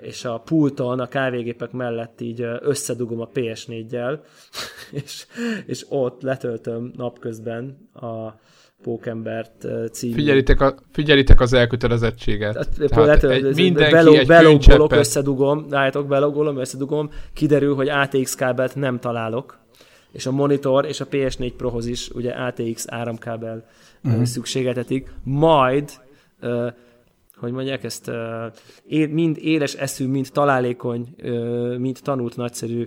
és a pulton, a kávégépek mellett így összedugom a PS4-jel, [laughs] és, és ott letöltöm napközben a Pókembert című. Figyelitek, a, figyelitek az elkötelezettséget. Tehát, Tehát egy, mindenki belog, egy belogolok, összedugom, látjátok, belogolom, összedugom, kiderül, hogy ATX kábelt nem találok, és a monitor és a PS4 Prohoz is ugye ATX áramkábel uh-huh. szükségetetik, majd hogy mondják ezt, mind éles eszű, mind találékony, mind tanult nagyszerű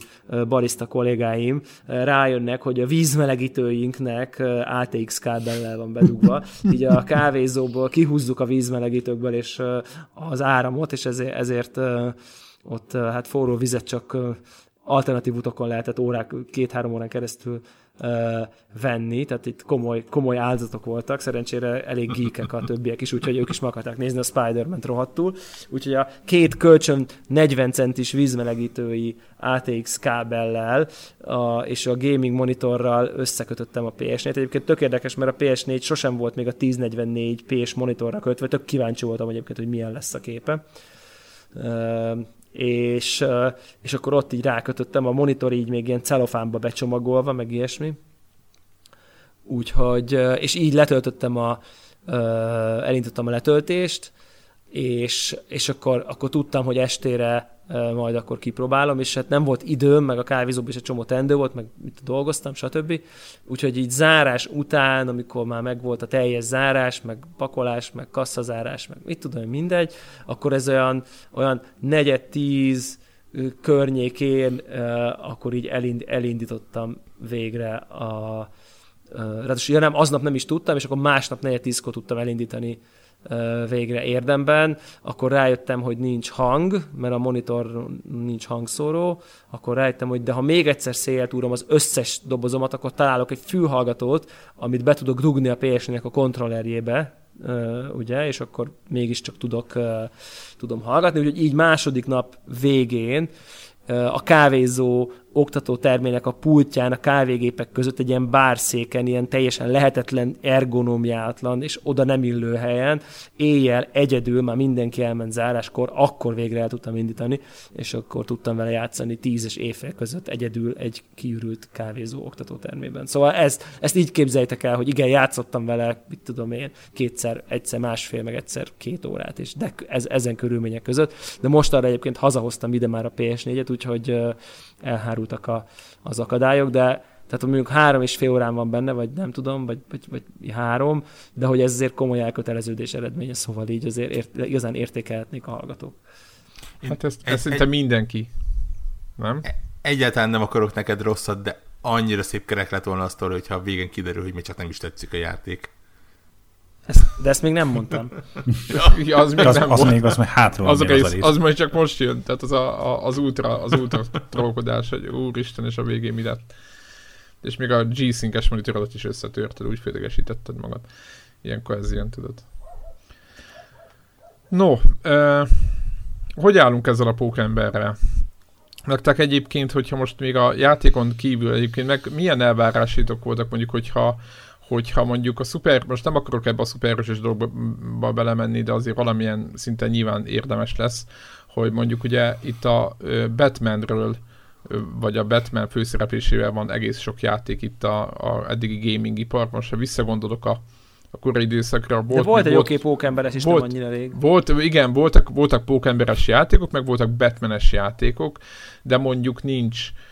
barista kollégáim rájönnek, hogy a vízmelegítőinknek ATX kábellel van bedugva. [laughs] Így a kávézóból kihúzzuk a vízmelegítőkből és az áramot, és ezért, ezért ott hát forró vizet csak alternatív utakon lehetett órák, két-három órán keresztül venni, tehát itt komoly, komoly áldozatok voltak, szerencsére elég geekek a [laughs] többiek is, úgyhogy ők is meg akarták nézni a Spider-Man-t rohadtul. Úgyhogy a két kölcsön 40 centis vízmelegítői ATX kábellel a, és a gaming monitorral összekötöttem a PS4-t. Egyébként tök érdekes, mert a PS4 sosem volt még a 1044 PS monitorra kötve, tök kíváncsi voltam egyébként, hogy milyen lesz a képe és, és akkor ott így rákötöttem, a monitor így még ilyen celofánba becsomagolva, meg ilyesmi. Úgyhogy, és így letöltöttem a, elindítottam a letöltést, és, és akkor, akkor tudtam, hogy estére majd akkor kipróbálom, és hát nem volt időm, meg a kávézóban is egy csomó tendő volt, meg mit dolgoztam, stb. Úgyhogy így zárás után, amikor már megvolt a teljes zárás, meg pakolás, meg kasszazárás, meg mit tudom, mindegy, akkor ez olyan, olyan negyed tíz környékén, akkor így elind, elindítottam végre a, ráadásul ja nem, aznap nem is tudtam, és akkor másnap negyed tízkor tudtam elindítani végre érdemben, akkor rájöttem, hogy nincs hang, mert a monitor nincs hangszóró, akkor rájöttem, hogy de ha még egyszer széjjel túrom az összes dobozomat, akkor találok egy fülhallgatót, amit be tudok dugni a ps a kontrollerjébe, ugye, és akkor mégiscsak tudok, tudom hallgatni, úgyhogy így második nap végén a kávézó oktató termének a pultján, a kávégépek között egy ilyen bárszéken, ilyen teljesen lehetetlen, ergonomiátlan és oda nem illő helyen, éjjel egyedül, már mindenki elment záráskor, akkor végre el tudtam indítani, és akkor tudtam vele játszani tíz és éjfél között egyedül egy kiürült kávézó oktató termében. Szóval ez, ezt így képzeljétek el, hogy igen, játszottam vele, mit tudom én, kétszer, egyszer másfél, meg egyszer két órát, és de ez, ezen körülmények között. De most arra egyébként hazahoztam ide már a PS4-et, úgyhogy elhárultak a, az akadályok, de tehát mondjuk három és fél órán van benne, vagy nem tudom, vagy, vagy, vagy három, de hogy ez azért komoly elköteleződés eredménye, szóval így azért ért, igazán értékelhetnék a hallgatók. Hát ezt, ezt szinte mindenki, nem? E- egyáltalán nem akarok neked rosszat, de annyira szép kerek lett volna azt, hogyha a végén kiderül, hogy még csak nem is tetszik a játék. Ezt, de ezt még nem mondtam. [laughs] ja, az még az, nem az volt. még, az még hátra az, az, az, az majd csak most jön, tehát az a, a, az ultra, az ultra trollkodás, hogy úristen, és a végén mi lett. És még a G-Sync-es monitorodat is összetörted, úgy fédegesítetted magad. Ilyenkor ez ilyen, tudod. No, uh, hogy állunk ezzel a pókemberrel? Nektek egyébként, hogyha most még a játékon kívül egyébként, meg milyen elvárásítok voltak mondjuk, hogyha hogyha mondjuk a szuper, most nem akarok ebbe a szupererős dolgokba belemenni, de azért valamilyen szinten nyilván érdemes lesz, hogy mondjuk ugye itt a Batmanről vagy a Batman főszereplésével van egész sok játék itt a, a eddigi gaming ipar. Most ha visszagondolok a, a korai időszakra. Volt, De volt egy oké pókemberes is, volt, nem annyira rég. Volt, igen, voltak, voltak pókemberes játékok, meg voltak Batmanes játékok, de mondjuk nincs uh,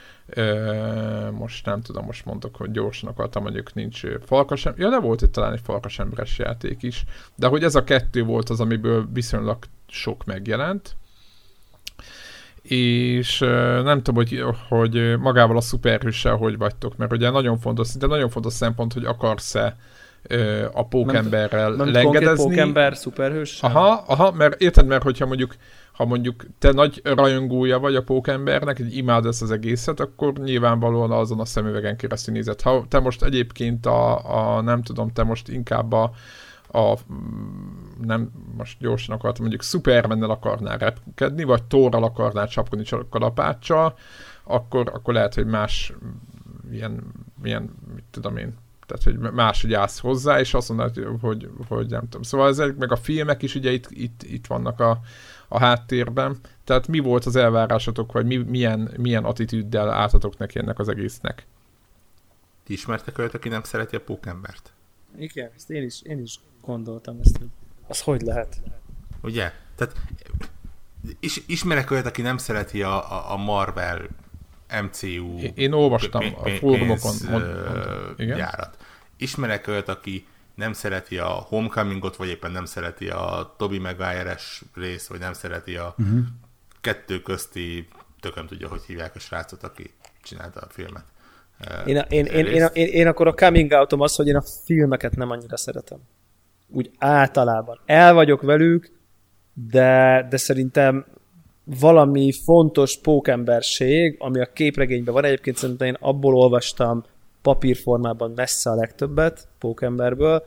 most nem tudom, most mondok, hogy gyorsan akartam, mondjuk nincs falkasem. Ja, de volt itt talán egy falkasemberes játék is. De hogy ez a kettő volt az, amiből viszonylag sok megjelent. És nem tudom, hogy, hogy magával a szuperhőssel hogy vagytok, mert ugye nagyon fontos, de nagyon fontos szempont, hogy akarsz-e a pókemberrel nem, nem lengedezni. pókember, szuperhős? Aha, aha, mert érted, mert hogyha mondjuk ha mondjuk te nagy rajongója vagy a pókembernek, egy imád ezt az egészet, akkor nyilvánvalóan azon a szemüvegen keresztül nézed. Ha te most egyébként a, a nem tudom, te most inkább a, a nem, most gyorsan akartam, mondjuk Superman-nel akarnál repkedni, vagy Thorral akarnál csapkodni csak kalapáccsal, akkor, akkor lehet, hogy más ilyen, ilyen, mit tudom én, tehát hogy máshogy állsz hozzá, és azt mondod, hogy, hogy nem tudom. Szóval ezek, meg a filmek is ugye itt, itt, itt vannak a, a háttérben. Tehát mi volt az elvárásotok, vagy mi, milyen, milyen attitűddel álltatok neki ennek az egésznek? Ti ismertek olyat, aki nem szereti a pókembert? Igen, ezt én is, én is gondoltam ezt, hogy az hogy lehet. Ugye? Tehát is, ismerek olyat, aki nem szereti a, a, a Marvel MCU Én, én olvastam a fórumokon gyárat. Ismerek olyat, aki nem szereti a Homecomingot, vagy éppen nem szereti a Toby Maguire-es rész, vagy nem szereti a uh-huh. kettő közti, tököm tudja, hogy hívják a srácot, aki csinálta a filmet. Én, a, én, én, én, én, én akkor a coming outom az, hogy én a filmeket nem annyira szeretem. Úgy általában. El vagyok velük, de, de szerintem valami fontos pókemberség, ami a képregényben van. Egyébként szerintem én abból olvastam papírformában messze a legtöbbet pókemberből,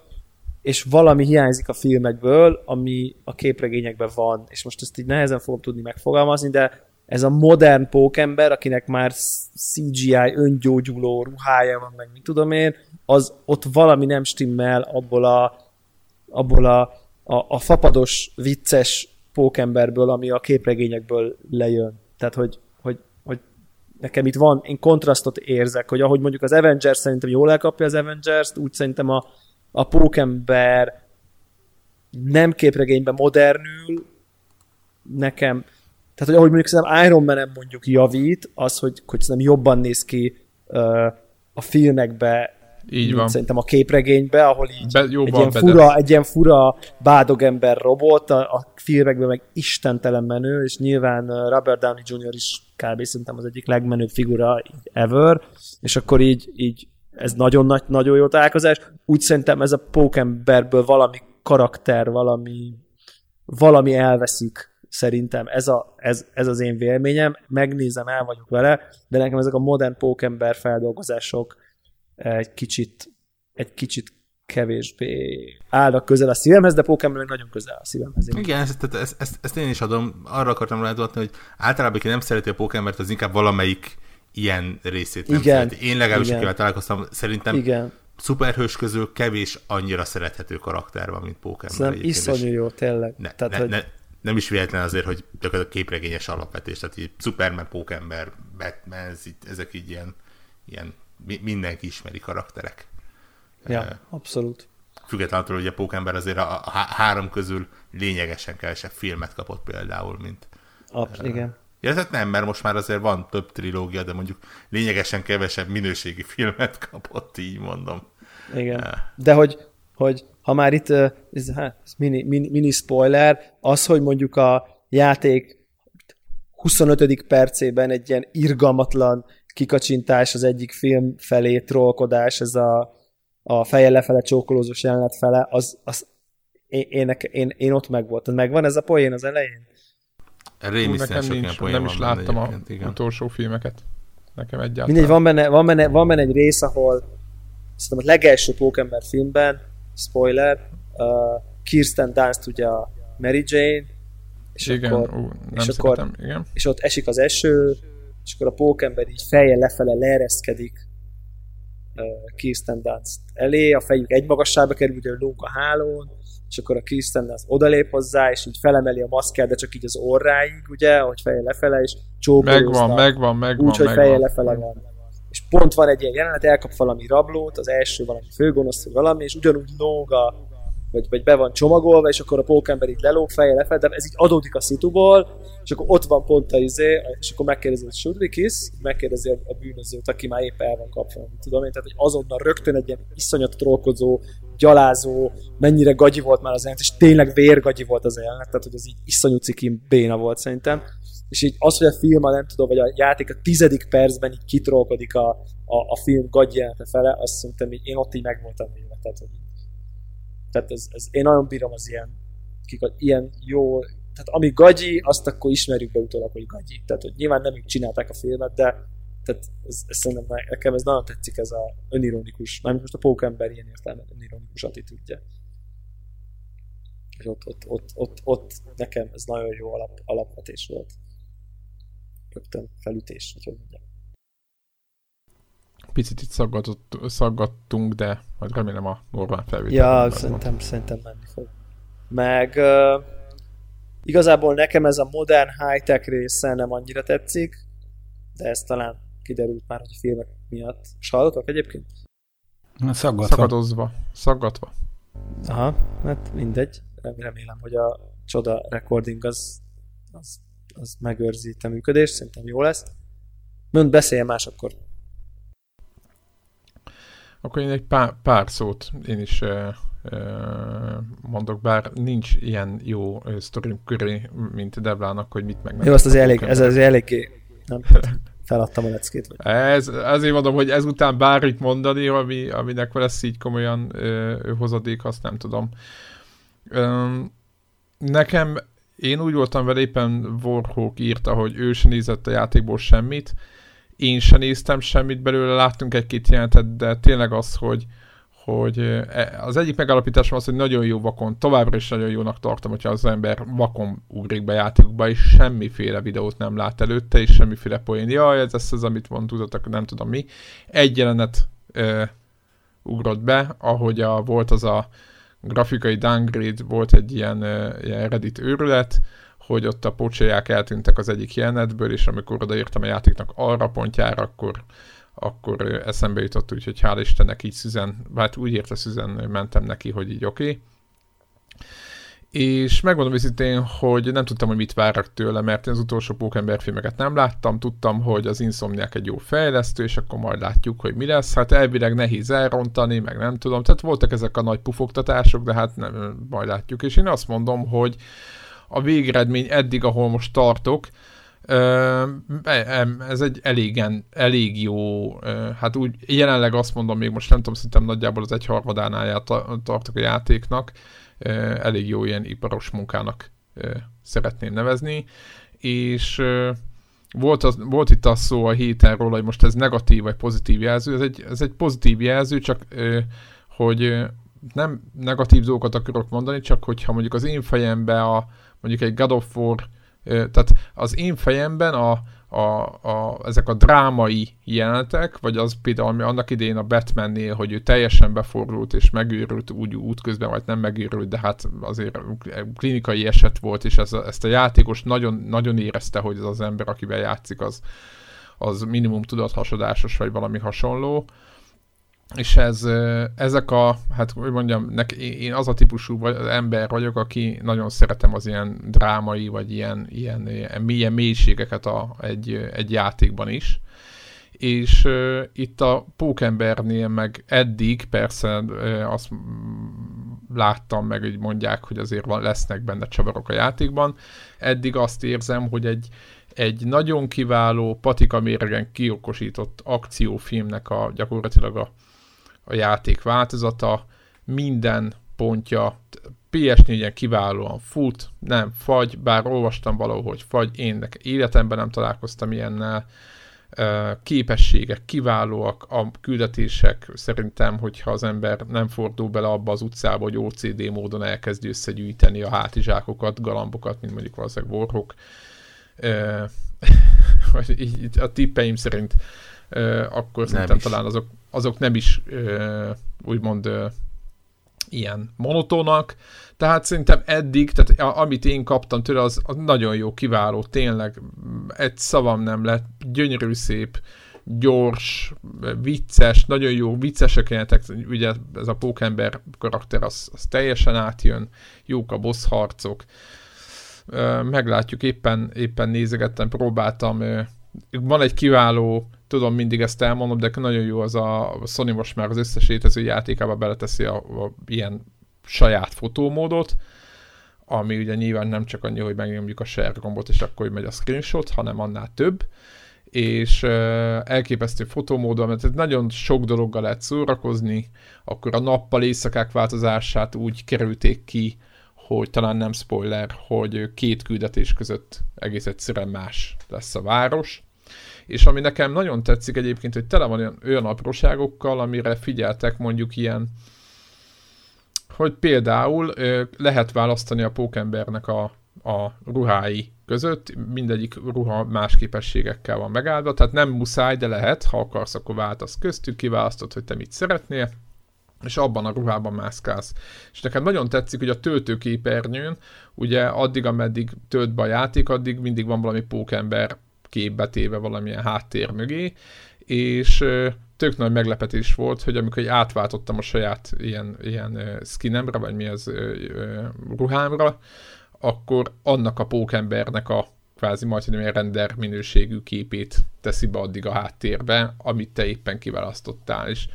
és valami hiányzik a filmekből, ami a képregényekben van, és most ezt így nehezen fogom tudni megfogalmazni, de ez a modern pókember, akinek már CGI öngyógyuló ruhája van, meg mit tudom én, az ott valami nem stimmel abból a, abból a, a, a fapados, vicces pókemberből, ami a képregényekből lejön. Tehát, hogy, nekem itt van, én kontrasztot érzek, hogy ahogy mondjuk az Avengers szerintem jól elkapja az Avengers-t, úgy szerintem a, a pókember nem képregényben modernül, nekem, tehát hogy ahogy mondjuk szerintem Iron man mondjuk javít, az, hogy, hogy szerintem jobban néz ki uh, a filmekbe, így van. Szerintem a képregénybe, ahol így Be, egy, ilyen fura, egy ilyen fura bádogember robot, a, a filmekben meg istentelen menő, és nyilván Robert Downey Jr. is kb. szerintem az egyik legmenőbb figura ever, és akkor így, így ez nagyon nagy, nagyon jó találkozás. Úgy szerintem ez a pókemberből valami karakter, valami, valami elveszik szerintem. Ez, a, ez, ez az én véleményem. Megnézem, el vagyok vele, de nekem ezek a modern pókember feldolgozások egy kicsit, egy kicsit kevésbé állnak közel a szívemhez, de Pokémon meg nagyon közel a szívemhez. Igen, ezt, ezt, ezt, ezt én is adom. Arra akartam ráadni, hogy általában, aki nem szereti a Pokémon, az inkább valamelyik ilyen részét nem igen, szereti. Én legalábbis, akivel találkoztam, szerintem igen. szuperhős közül kevés annyira szerethető karakter van, mint Pokémon. Szerintem iszonyú jó, tényleg. Ne, Tehát, ne, hogy... ne, nem is véletlen azért, hogy a képregényes alapvetés, tehát így Superman, Pókember, Batman, ez, ezek így ilyen, ilyen mindenki ismeri karakterek. Ja, uh, abszolút. Függetlenül hogy a Pókember azért a, a három közül lényegesen kevesebb filmet kapott például, mint... Absz- uh, igen. Ja, tehát nem, mert most már azért van több trilógia, de mondjuk lényegesen kevesebb minőségi filmet [laughs] kapott, így mondom. Igen. Uh, de hogy, hogy ha már itt, ez, hát, ez mini, mini, mini spoiler, az, hogy mondjuk a játék 25. percében egy ilyen irgalmatlan kikacsintás az egyik film felé, trollkodás, ez a, a feje lefele csókolózós jelenet fele, az, az én, én, én, én ott meg volt. Megvan ez a poén az elején? Nekem nincs, nem is láttam a igen. utolsó filmeket. Nekem egyáltalán. Mindegy, van benne, van benne, van benne egy rész, ahol szerintem a legelső Pókember filmben, spoiler, uh, Kirsten Dunst ugye a Mary Jane, és igen, akkor, ú, nem és, akkor igen. és ott esik az eső, és akkor a pókember így feje lefele leereszkedik Kirsten Dunst elé, a fejük egy magassába kerül, ugye lók a hálón, és akkor a Kirsten Dunst odalép hozzá, és így felemeli a maszkát, de csak így az orráig, ugye, hogy feje lefele, és csókolóznak. Megvan, megvan, megvan. Úgy, hogy megvan. feje lefele van. És pont van egy ilyen jelenet, elkap valami rablót, az első valami főgonosz, vagy valami, és ugyanúgy lóg a, vagy, vagy be van csomagolva, és akkor a pókember így lelóg feje lefele, de ez így adódik a szituból, és akkor ott van pont a izé, és akkor megkérdezi, hogy should we kiss? Megkérdezi a, a bűnözőt, aki már épp el van kapva, tudom én, tehát hogy azonnal rögtön egy ilyen iszonyat trollkozó, gyalázó, mennyire gagyi volt már az jelenet, és tényleg vérgagyi volt az jelenet, tehát hogy az így iszonyú cikin béna volt szerintem. És így az, hogy a film, nem tudom, vagy a játék a tizedik percben így kitrolkodik a, a, a film gagyi jelenete fele, azt szerintem így, én ott így meg. Tehát, hogy tehát ez, ez, én nagyon bírom az ilyen, kik, ilyen jó, tehát ami gagyi, azt akkor ismerjük be utólag, hogy gagyi. Tehát, hogy nyilván nem ők csinálták a filmet, de tehát ez, ez szerintem nekem ez nagyon tetszik ez a önironikus, nem most a pókember ilyen értelme önironikus attitűdje. És ott, ott, ott, ott, ott, nekem ez nagyon jó alap, alapvetés volt. Rögtön felütés, hogy mondjam. Picit itt szaggatott, szaggattunk, de majd remélem a normál felvétel. Ja, szerintem, szerintem menni fog. Meg uh, igazából nekem ez a modern high-tech része nem annyira tetszik, de ez talán kiderült már, hogy a filmek miatt. És hallottak egyébként? Szaggatva. Szakadozva. Szaggatva. Aha, hát mindegy. Remélem, hogy a csoda recording az, az, az megőrzi a működést, szerintem jó lesz. Mond beszéljen más akkor. Akkor én egy pár, pár szót én is uh, uh, mondok, bár nincs ilyen jó sztorim köré, mint Deblának, hogy mit meg. Jó, azt az elég, ez az eléggé nem, [laughs] feladtam a leckét. Vagy. Ez, azért mondom, hogy ezután bármit mondani, ami, aminek lesz így komolyan ö, hozadék, azt nem tudom. Ö, nekem én úgy voltam vele, éppen Warhawk írta, hogy ő se nézett a játékból semmit, én sem néztem semmit belőle, láttunk egy-két jelentet, de tényleg az, hogy, hogy e, az egyik megalapításom az, hogy nagyon jó vakon, továbbra is nagyon jónak tartom, hogyha az ember vakon ugrik be játékokba, és semmiféle videót nem lát előtte, és semmiféle poén. Jaj, ez az, az amit van, tudatok, nem tudom mi. Egy jelenet e, ugrott be, ahogy a, volt az a grafikai downgrade, volt egy ilyen, e, ilyen Reddit őrület, hogy ott a pocséják eltűntek az egyik jelenetből, és amikor odaírtam a játéknak arra pontjára, akkor akkor eszembe jutott, úgyhogy hál' Istennek így Szüzen, hát úgy érte Szüzen, mentem neki, hogy így oké. Okay. És megmondom őszintén, hogy nem tudtam, hogy mit várok tőle, mert én az utolsó Pókember filmeket nem láttam, tudtam, hogy az Insomniac egy jó fejlesztő, és akkor majd látjuk, hogy mi lesz. Hát elvileg nehéz elrontani, meg nem tudom. Tehát voltak ezek a nagy pufogtatások, de hát nem, majd látjuk. És én azt mondom, hogy a végeredmény eddig, ahol most tartok, ez egy elégen, elég jó, hát úgy jelenleg azt mondom, még most nem tudom, szerintem nagyjából az egyharmadánál tartok a játéknak, elég jó ilyen iparos munkának szeretném nevezni, és volt, az, volt itt az szó a héten róla, hogy most ez negatív vagy pozitív jelző, ez egy, ez egy pozitív jelző, csak hogy nem negatív dolgokat akarok mondani, csak hogyha mondjuk az én fejembe a, mondjuk egy God of War tehát az én fejemben a, a, a, ezek a drámai jelenetek, vagy az például, ami annak idején a Batmannél, hogy ő teljesen befordult és megőrült úgy útközben, vagy nem megőrült, de hát azért klinikai eset volt, és ez, ezt a játékos nagyon, nagyon érezte, hogy ez az ember, akivel játszik, az, az minimum tudathasadásos, vagy valami hasonló és ez, ezek a, hát hogy mondjam, neki, én az a típusú vagy, az ember vagyok, aki nagyon szeretem az ilyen drámai, vagy ilyen, ilyen, ilyen mélységeket a, egy, egy játékban is. És uh, itt a Pókembernél meg eddig persze uh, azt láttam meg, hogy mondják, hogy azért van, lesznek benne csavarok a játékban. Eddig azt érzem, hogy egy, egy nagyon kiváló, patika méregen kiokosított akciófilmnek a gyakorlatilag a a játék változata, minden pontja PS4-en kiválóan fut, nem fagy, bár olvastam valahol, hogy fagy, én életemben nem találkoztam ilyennel, képességek kiválóak, a küldetések szerintem, hogyha az ember nem fordul bele abba az utcába, hogy OCD módon elkezdi összegyűjteni a hátizsákokat, galambokat, mint mondjuk valószínűleg Warhawk. [laughs] a tippeim szerint akkor nem szerintem is. talán azok, azok nem is úgymond ilyen monotónak, tehát szerintem eddig, tehát amit én kaptam tőle, az, az nagyon jó, kiváló, tényleg egy szavam nem lett, gyönyörű szép, gyors, vicces, nagyon jó, viccesek jelentek, ugye ez a pókember karakter, az, az teljesen átjön, jók a boss harcok, meglátjuk, éppen, éppen nézegettem, próbáltam, van egy kiváló tudom, mindig ezt elmondom, de nagyon jó az a, Sony most már az összes létező játékába beleteszi a, a ilyen saját fotómódot, ami ugye nyilván nem csak annyi, hogy megnyomjuk a share gombot, és akkor megy a screenshot, hanem annál több, és uh, elképesztő fotómódon, mert nagyon sok dologgal lehet szórakozni, akkor a nappal éjszakák változását úgy kerülték ki, hogy talán nem spoiler, hogy két küldetés között egész egyszerűen más lesz a város, és ami nekem nagyon tetszik egyébként, hogy tele van olyan, olyan apróságokkal, amire figyeltek mondjuk ilyen, hogy például lehet választani a pókembernek a, a ruhái között, mindegyik ruha más képességekkel van megáldva, tehát nem muszáj, de lehet, ha akarsz, akkor váltasz köztük, kiválasztod, hogy te mit szeretnél, és abban a ruhában mászkálsz. És nekem nagyon tetszik, hogy a töltőképernyőn, ugye addig, ameddig tölt be a játék, addig mindig van valami pókember képbe téve valamilyen háttér mögé, és tök nagy meglepetés volt, hogy amikor átváltottam a saját ilyen, ilyen skinemre, vagy mi az ruhámra, akkor annak a pókembernek a kvázi majdnem ilyen render minőségű képét teszi be addig a háttérbe, amit te éppen kiválasztottál. És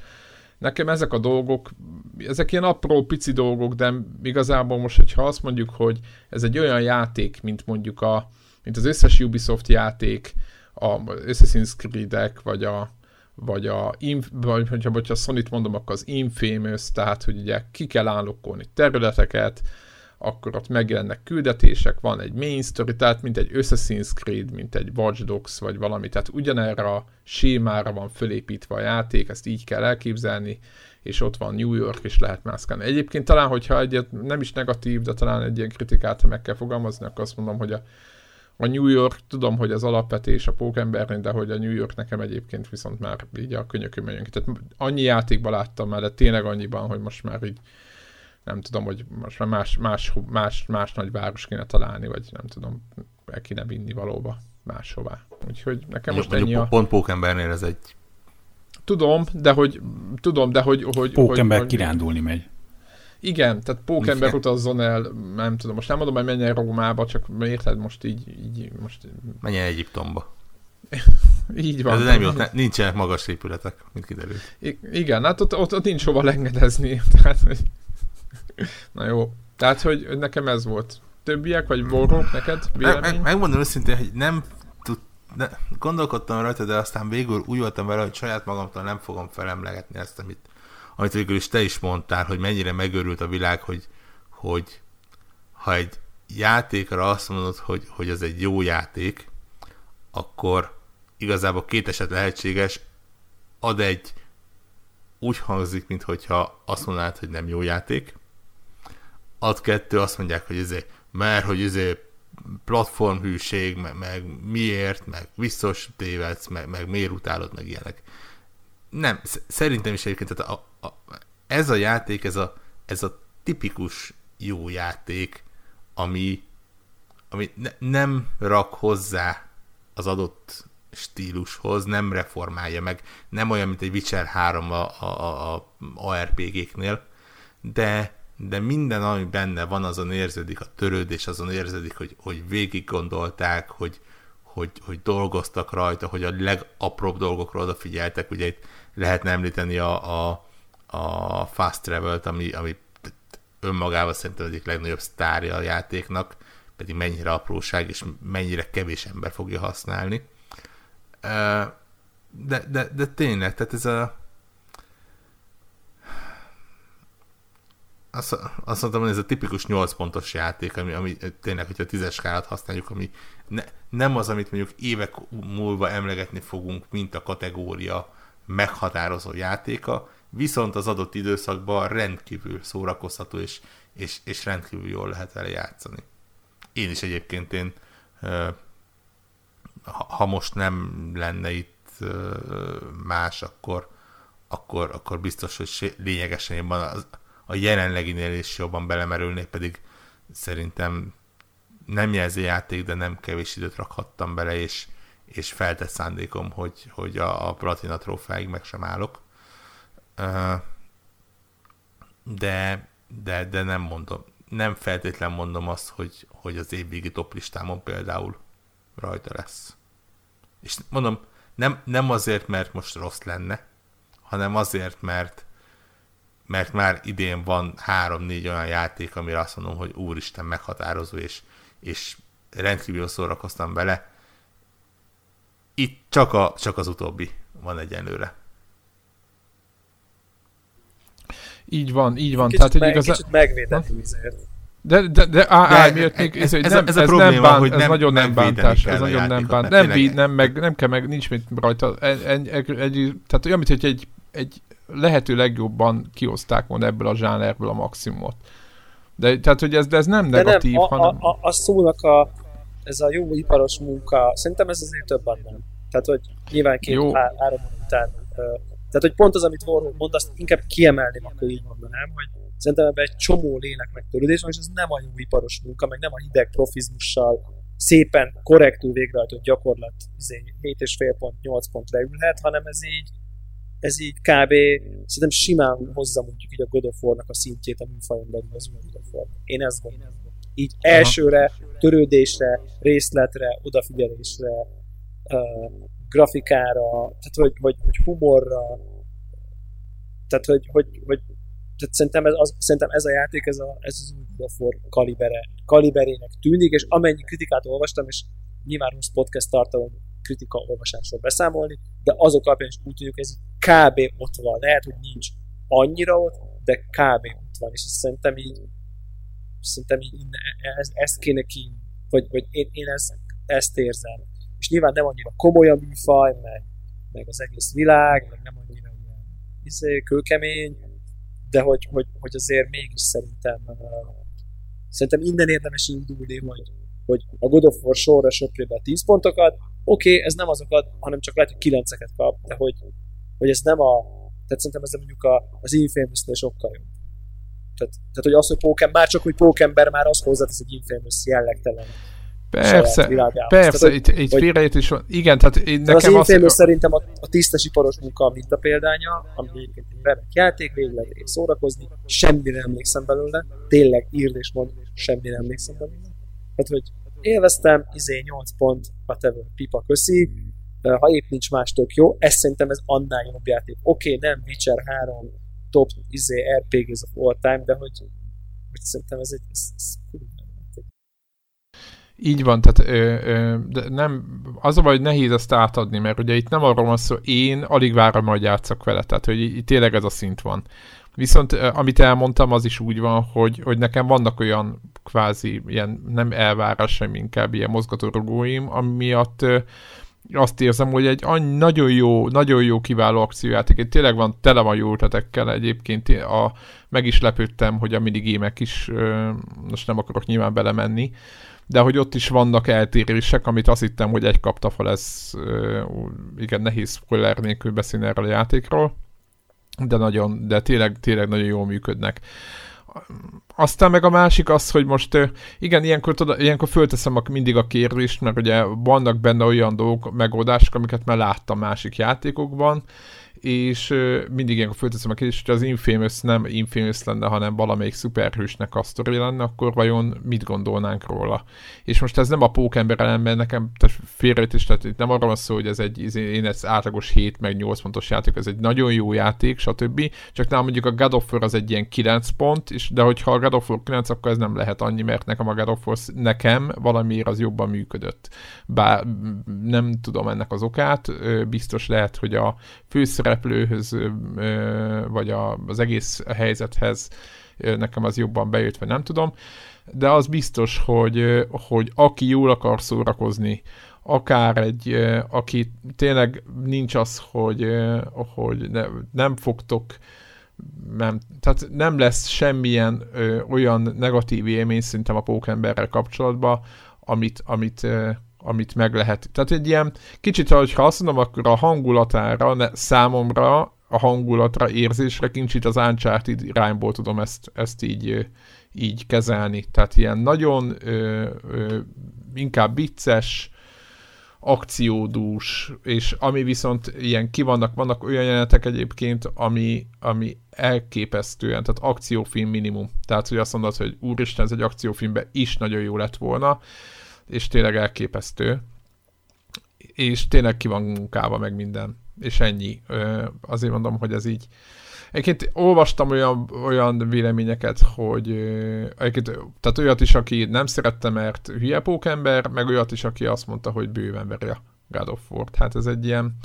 nekem ezek a dolgok, ezek ilyen apró, pici dolgok, de igazából most, hogyha azt mondjuk, hogy ez egy olyan játék, mint mondjuk a, mint az összes Ubisoft játék, a Assassin's Creed-ek, vagy a, vagy a, vagy hogyha, hogyha Sony-t mondom, akkor az Infamous, tehát hogy ugye ki kell állokkolni területeket, akkor ott megjelennek küldetések, van egy main story, tehát mint egy Assassin's Creed, mint egy Watch Dogs, vagy valami, tehát ugyanerre a sémára van fölépítve a játék, ezt így kell elképzelni, és ott van New York, és lehet mászkálni. Egyébként talán, hogyha egyet nem is negatív, de talán egy ilyen kritikát, meg kell fogalmazni, akkor azt mondom, hogy a, a New York, tudom, hogy az alapvetés a pókembernél, de hogy a New York nekem egyébként viszont már így a könyökön megyünk ki. Tehát annyi játékban láttam már, de tényleg annyiban, hogy most már így nem tudom, hogy most már más, más, más, más nagy város kéne találni, vagy nem tudom, el kéne vinni valóba máshová. Úgyhogy nekem most ennyi a... Pont Pókembernél ez egy... Tudom, de hogy... Tudom, de hogy... hogy Pókember hogy, kirándulni megy. Igen, tehát Pókember utazzon el, nem tudom, most nem mondom, hogy menjen Rómába, csak érted, most így... így most... Menjen Egyiptomba. [laughs] így van. Ez nem jó, nincsenek magas épületek, mint kiderült. I- igen, hát ott, ott, ott nincs hova lengedezni. [laughs] Tehát, hogy Na jó. Tehát, hogy nekem ez volt. Többiek, vagy borrók neked? Meg, meg, megmondom őszintén, hogy nem tud, ne, gondolkodtam rajta, de aztán végül úgy voltam vele, hogy saját magamtól nem fogom felemlegetni ezt, amit, amit végül is te is mondtál, hogy mennyire megörült a világ, hogy, hogy ha egy játékra azt mondod, hogy, hogy ez egy jó játék, akkor igazából két eset lehetséges, ad egy úgy hangzik, mintha azt mondanád, hogy nem jó játék, ad kettő azt mondják, hogy ezért, mert hogy ezért platformhűség, meg, meg miért, meg biztos tévedsz, meg, meg miért utálod, meg ilyenek. Nem, szerintem is egyébként tehát a, a, ez a játék, ez a, ez a tipikus jó játék, ami, ami ne, nem rak hozzá az adott stílushoz, nem reformálja meg, nem olyan, mint egy Witcher 3 a, a, a, a ARPG-knél, de de minden, ami benne van, azon érződik a törődés, azon érződik, hogy, hogy végig gondolták, hogy, hogy, hogy dolgoztak rajta, hogy a legapróbb dolgokról odafigyeltek, ugye itt lehetne említeni a, a, a Fast Travel-t, ami, ami önmagában szerintem egyik legnagyobb sztárja a játéknak, pedig mennyire apróság, és mennyire kevés ember fogja használni. De, de, de tényleg, tehát ez a, azt, azt mondtam, hogy ez a tipikus 8 pontos játék, ami, ami tényleg, hogyha a tízes skálát használjuk, ami ne, nem az, amit mondjuk évek múlva emlegetni fogunk, mint a kategória meghatározó játéka, viszont az adott időszakban rendkívül szórakoztató, és, és, és rendkívül jól lehet vele játszani. Én is egyébként én, ha most nem lenne itt más, akkor, akkor, akkor biztos, hogy lényegesen jobban az, a jelenleginél is jobban belemerülnék, pedig szerintem nem jelzi játék, de nem kevés időt rakhattam bele, és, és feltett szándékom, hogy, hogy a, a platina trófáig meg sem állok. De, de, de nem mondom, nem feltétlen mondom azt, hogy, hogy az évvégi top listámon például rajta lesz. És mondom, nem, nem azért, mert most rossz lenne, hanem azért, mert mert már idén van három-négy olyan játék, amire azt mondom, hogy úristen meghatározó, és, és rendkívül szórakoztam vele. Itt csak, a, csak az utóbbi van egyenlőre. Így van, így van. Kicsit, Tehát, hogy igaz... kicsit megvédett De, de, de, á, á, miért még, ez, ez, nem, ez, a ez probléma, nem bánt, hogy ez nem, nagyon nem, bántás, ez nagyon nem bánt, nem, véd, nem, meg, nem kell meg, nincs mit rajta, egy, egy, egy, tehát olyan, mint hogy egy, egy lehető legjobban kioszták volna ebből a zsánerből a maximumot. De, tehát, hogy ez, de ez nem negatív, nem, a, hanem... A, a, a szónak a, ez a jó iparos munka, szerintem ez azért több annál. Tehát, hogy nyilván két, jó. Há, három után. Tehát, hogy pont az, amit Warhol mond, azt inkább kiemelném, akkor így mondanám, hogy szerintem ebben egy csomó lélek megtörődés van, és ez nem a jó iparos munka, meg nem a hideg profizmussal szépen, korrektül végrehajtott gyakorlat 7,5 pont, 8 pont leülhet, hanem ez így ez így kb. szerintem simán hozza mondjuk így a God of War-nak a szintjét a műfajon belül az új God of War. Én ezt gondolom. Így elsőre, törődésre, részletre, odafigyelésre, uh, grafikára, tehát hogy, hogy, hogy humorra, tehát hogy, hogy, hogy tehát szerintem ez, az, szerintem ez a játék, ez, a, ez az új War kalibere, kaliberének tűnik, és amennyi kritikát olvastam, és nyilván rossz podcast tartalom kritika olvasásról beszámolni, de azok alapján is úgy tudjuk, ez kb. ott van. Lehet, hogy nincs annyira ott, de kb. ott van, és szerintem így szerintem ez, ezt kéne ki, vagy, vagy én, én ezt, ezt érzem. És nyilván nem annyira komoly a műfaj, meg, meg az egész világ, meg nem annyira ilyen izé, kőkemény, de hogy, hogy, hogy azért mégis szerintem szerintem innen érdemes indulni, hogy, hogy a God of War sorra söpré be 10 pontokat, oké, okay, ez nem azokat, hanem csak lehet, hogy 9 kap, de hogy, hogy ez nem a, tehát szerintem ez mondjuk a, az Infamous-nél sokkal jobb. Tehát, tehát, hogy az, hogy pókem, már csak, hogy pókember már az hozzátesz egy Infamous jellegtelen Persze, persze, itt, itt félrejét is van. Igen, tehát én nekem az... Én szerintem a, a tisztes iparos munka a mintapéldánya, ami egyébként egy remek játék, végig lehet szórakozni, semmire nem emlékszem belőle, tényleg írd és mond, semmire nem emlékszem belőle. Tehát, hogy élveztem, izé 8 pont, whatever, pipa köszi, ha épp nincs más tök jó, ez szerintem ez annál jobb játék. Oké, okay, nem Witcher 3 top izé RPGs of all time, de hogy, hogy szerintem ez egy ez, ez így van, tehát ö, ö, de nem, az a baj, hogy nehéz ezt átadni, mert ugye itt nem arról van szó, én alig várom, hogy játszak vele, tehát hogy itt tényleg ez a szint van. Viszont amit elmondtam, az is úgy van, hogy, hogy nekem vannak olyan kvázi ilyen nem elvárás, inkább ilyen mozgatórugóim, ami miatt azt érzem, hogy egy nagyon jó, nagyon jó kiváló akciójáték. Itt tényleg van, tele van jó ötletekkel egyébként. A, meg is lepődtem, hogy a minigémek is, most nem akarok nyilván belemenni, de hogy ott is vannak eltérések, amit azt hittem, hogy egy kapta fel, ez igen, nehéz spoiler nélkül beszélni erről a játékról, de, nagyon, de tényleg, tényleg nagyon jól működnek. Aztán meg a másik az, hogy most igen, ilyenkor, tudod, ilyenkor fölteszem a, mindig a kérdést, mert ugye vannak benne olyan dolgok, megoldások, amiket már láttam másik játékokban, és mindig ilyenkor fölteszem a kérdést, hogy az Infamous nem Infamous lenne, hanem valamelyik szuperhősnek a sztori lenne, akkor vajon mit gondolnánk róla? És most ez nem a pókember ellenben nekem félrejtés, tehát itt nem arra van szó, hogy ez egy izé, én ez átlagos 7 meg 8 pontos játék, ez egy nagyon jó játék, stb. Csak nálam mondjuk a God of War az egy ilyen 9 pont, és de hogyha a God of War 9, akkor ez nem lehet annyi, mert nekem a God of War nekem valamiért az jobban működött. Bár nem tudom ennek az okát, biztos lehet, hogy a főszereplő szereplőhöz, vagy az egész helyzethez nekem az jobban bejött, vagy nem tudom, de az biztos, hogy, hogy aki jól akar szórakozni, akár egy, aki tényleg nincs az, hogy, hogy ne, nem fogtok nem, tehát nem lesz semmilyen ö, olyan negatív élmény szerintem a pókemberrel kapcsolatban, amit, amit, ö, amit meg lehet. Tehát egy ilyen kicsit, ha azt mondom, akkor a hangulatára, ne, számomra a hangulatra, érzésre kicsit az Uncharted irányból tudom ezt, ezt így, így kezelni. Tehát ilyen nagyon ö, ö, inkább vicces, akciódús, és ami viszont ilyen ki vannak, olyan jelenetek egyébként, ami, ami elképesztően, tehát akciófilm minimum. Tehát, hogy azt mondod, hogy úristen, ez egy akciófilmben is nagyon jó lett volna, és tényleg elképesztő. És tényleg ki van munkálva meg minden. És ennyi. Azért mondom, hogy ez így. Egyébként olvastam olyan, olyan véleményeket, hogy egyébként, tehát olyat is, aki nem szerette, mert hülye pókember, meg olyat is, aki azt mondta, hogy bőven veri a God of War. Hát ez egy ilyen,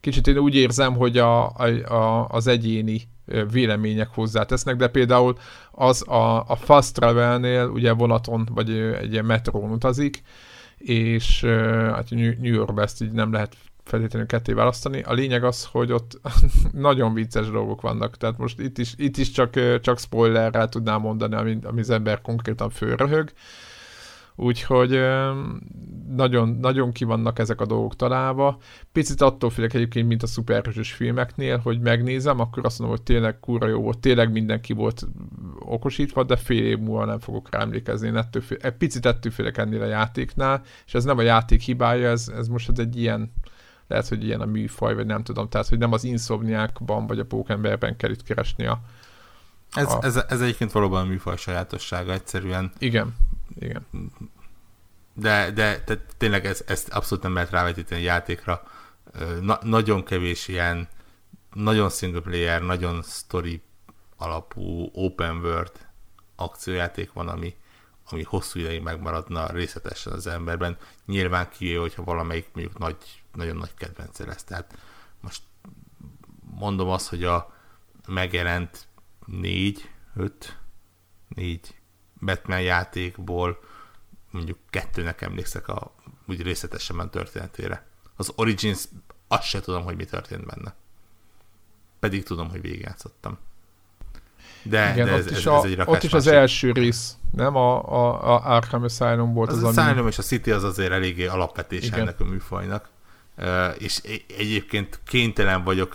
kicsit én úgy érzem, hogy a, a, a, az egyéni vélemények hozzátesznek, de például az a, a fast travelnél ugye vonaton vagy egy ilyen metrón utazik, és hát New Yorkban ezt így nem lehet feltétlenül ketté választani. A lényeg az, hogy ott [laughs] nagyon vicces dolgok vannak, tehát most itt is, itt is csak, csak spoilerrel tudnám mondani, ami, ami az ember konkrétan fölröhög. Úgyhogy nagyon, nagyon ki vannak ezek a dolgok találva. Picit attól félek egyébként, mint a szuperhősös filmeknél, hogy megnézem, akkor azt mondom, hogy tényleg kurva jó volt, tényleg mindenki volt okosítva, de fél év múlva nem fogok rá emlékezni. Én ettől fél, egy picit ettől félek ennél a játéknál, és ez nem a játék hibája, ez, ez most egy ilyen lehet, hogy ilyen a műfaj, vagy nem tudom, tehát, hogy nem az Insomniákban, vagy a Pókemberben kell itt keresni a, ez, a... ez, ez egyébként valóban a műfaj sajátossága, egyszerűen. Igen, igen. De, de de tényleg ez, ezt abszolút nem lehet rávetíteni a játékra. Na, nagyon kevés ilyen, nagyon single player, nagyon story alapú open world akciójáték van, ami, ami hosszú ideig megmaradna részletesen az emberben. Nyilván kivéve, hogyha valamelyik mondjuk nagy, nagyon nagy kedvence lesz. Tehát most mondom azt, hogy a megjelent négy, öt, négy, Batman játékból mondjuk kettőnek emlékszek a, úgy részletesen a történetére. Az Origins, azt se tudom, hogy mi történt benne. Pedig tudom, hogy végigjátszottam. De, Igen, de ez, ott, is, ez, ez egy ott is az első rész, nem? A, a, a Arkham Asylum volt az, az, az Asylum ami... és a City az azért eléggé alapvetés ennek a műfajnak. Uh, és egyébként kénytelen vagyok,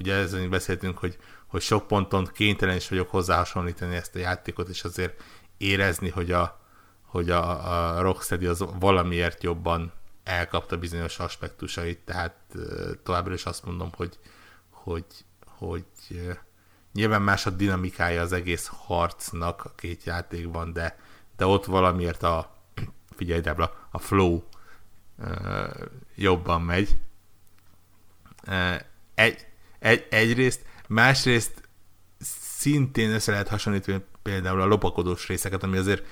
ugye ezen beszéltünk, hogy, hogy sok ponton kénytelen is vagyok hozzáhasonlítani ezt a játékot, és azért érezni, hogy a, hogy a, a Rocksteady az valamiért jobban elkapta bizonyos aspektusait, tehát továbbra is azt mondom, hogy, hogy, hogy Nyilván más a dinamikája az egész harcnak a két játékban, de, de ott valamiért a, figyelj Debra, a flow jobban megy. Egy, egy, egyrészt, másrészt szintén össze lehet hasonlítani például a lopakodós részeket, ami azért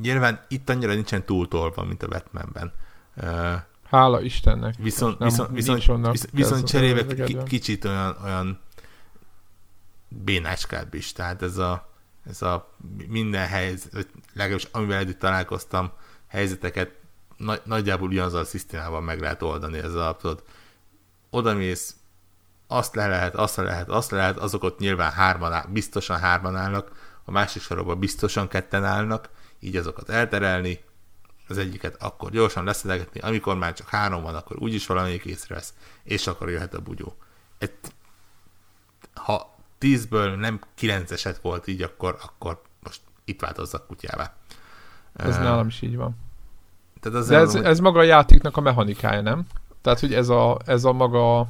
nyilván itt annyira nincsen túltolva, mint a Batmanben. Hála Istennek. Viszont, viszont, viszont, viszont, viszont cserébe kicsit olyan, olyan bénácskább is, tehát ez a, ez a minden helyzet, legalábbis amivel eddig találkoztam, helyzeteket nagy, nagyjából ugyanazzal a szisztémával meg lehet oldani, ez a, tudod, odamész, azt le lehet, azt le lehet, azt le lehet, azok ott nyilván hárman áll, biztosan hárman állnak, a másik sorokban biztosan ketten állnak, így azokat elterelni, az egyiket akkor gyorsan leszedegetni, amikor már csak három van, akkor úgyis valamelyik észrevesz, és akkor jöhet a bugyó. Et, ha tízből nem kilenceset volt így, akkor, akkor most itt változzak kutyává. Ez uh, nálam is így van. Tehát az De ez, hogy... ez maga a játéknak a mechanikája, nem? Tehát, hogy ez a, ez a maga...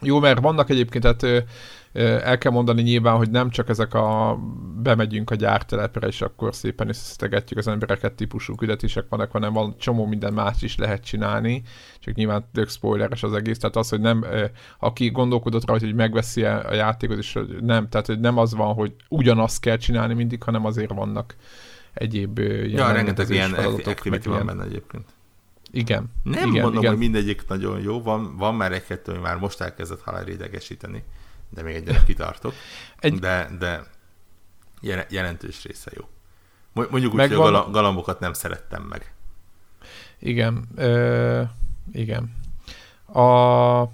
Jó, mert vannak egyébként, tehát el kell mondani nyilván, hogy nem csak ezek a bemegyünk a gyártelepre, és akkor szépen összetegetjük az embereket típusú küldetések vannak, hanem van csomó minden más is lehet csinálni, csak nyilván tök spoileres az egész, tehát az, hogy nem, aki gondolkodott rá, hogy megveszi a játékot, és nem, tehát hogy nem az van, hogy ugyanazt kell csinálni mindig, hanem azért vannak egyéb ilyen ja, rengeteg ilyen activity van benne egyébként. Igen. Nem igen, mondom, igen. hogy mindegyik nagyon jó, van, van már egy-kettő, ami már most elkezdett halál idegesíteni de még egyre kitartok. Egy... De, de jelentős része jó. Mondjuk úgy, Megvan... hogy a galambokat nem szerettem meg. Igen. Ö, igen. A,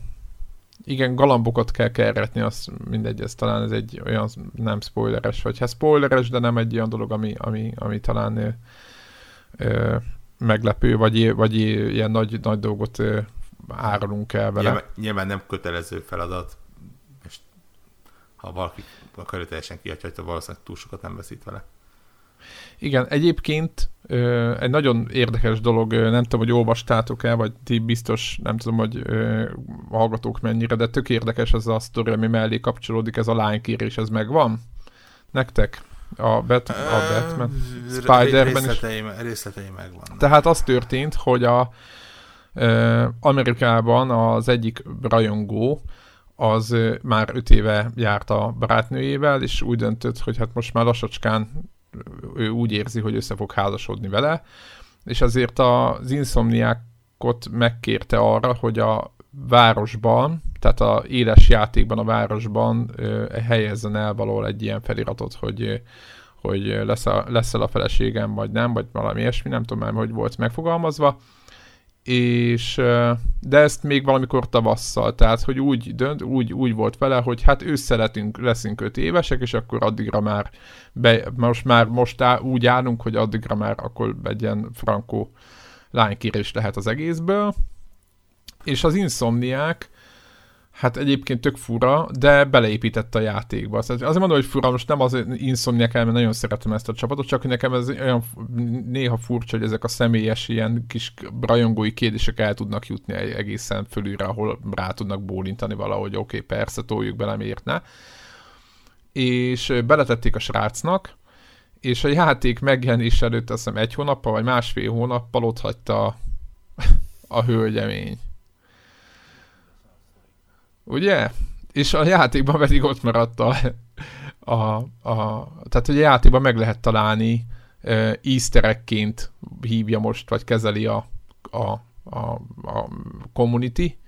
igen, galambokat kell keretni, az mindegy, ez talán ez egy olyan nem spoileres, vagy hát spoileres, de nem egy olyan dolog, ami, ami, ami talán ö, meglepő, vagy, vagy ilyen nagy, nagy dolgot ö, árulunk el vele. Nyilván, nyilván nem kötelező feladat, ha valaki akarja teljesen kihagyhatja, valószínűleg túl sokat nem veszít vele. Igen, egyébként ö, egy nagyon érdekes dolog, nem tudom, hogy olvastátok-e, vagy ti biztos, nem tudom, hogy ö, hallgatók mennyire, de tök érdekes ez a sztori, ami mellé kapcsolódik, ez a lánykérés, ez megvan? Nektek? A, Bat, a Batman? Spider-Man részleteim, is? Részleteim megvan. Tehát az történt, hogy a ö, Amerikában az egyik rajongó, az már öt éve járt a barátnőjével, és úgy döntött, hogy hát most már lassacskán ő úgy érzi, hogy össze fog házasodni vele, és azért az inszomniákot megkérte arra, hogy a városban, tehát a éles játékban a városban helyezzen el valahol egy ilyen feliratot, hogy, hogy lesz, a, lesz a feleségem, vagy nem, vagy valami ilyesmi, nem tudom már, hogy volt megfogalmazva, és de ezt még valamikor tavasszal, tehát hogy úgy, dönt, úgy, úgy volt vele, hogy hát ősszel leszünk öt évesek, és akkor addigra már, be, most már most áll, úgy állunk, hogy addigra már akkor egy ilyen frankó lánykérés lehet az egészből, és az inszomniák Hát egyébként tök fura, de beleépített a játékba. Szóval azért mondom, hogy fura, most nem az Insomniac mert nagyon szeretem ezt a csapatot, csak nekem ez olyan néha furcsa, hogy ezek a személyes ilyen kis rajongói kérdések el tudnak jutni egészen fölülre, ahol rá tudnak bólintani valahogy, oké, okay, persze, toljuk bele, miért ne. És beletették a srácnak, és a játék megjelenés előtt azt hiszem egy hónappal, vagy másfél hónappal ott hagyta a, hölgyemény Ugye? És a játékban pedig ott maradt a, a, a tehát hogy a játékban meg lehet találni uh, easter egg-ként hívja most, vagy kezeli a, a, a, a community,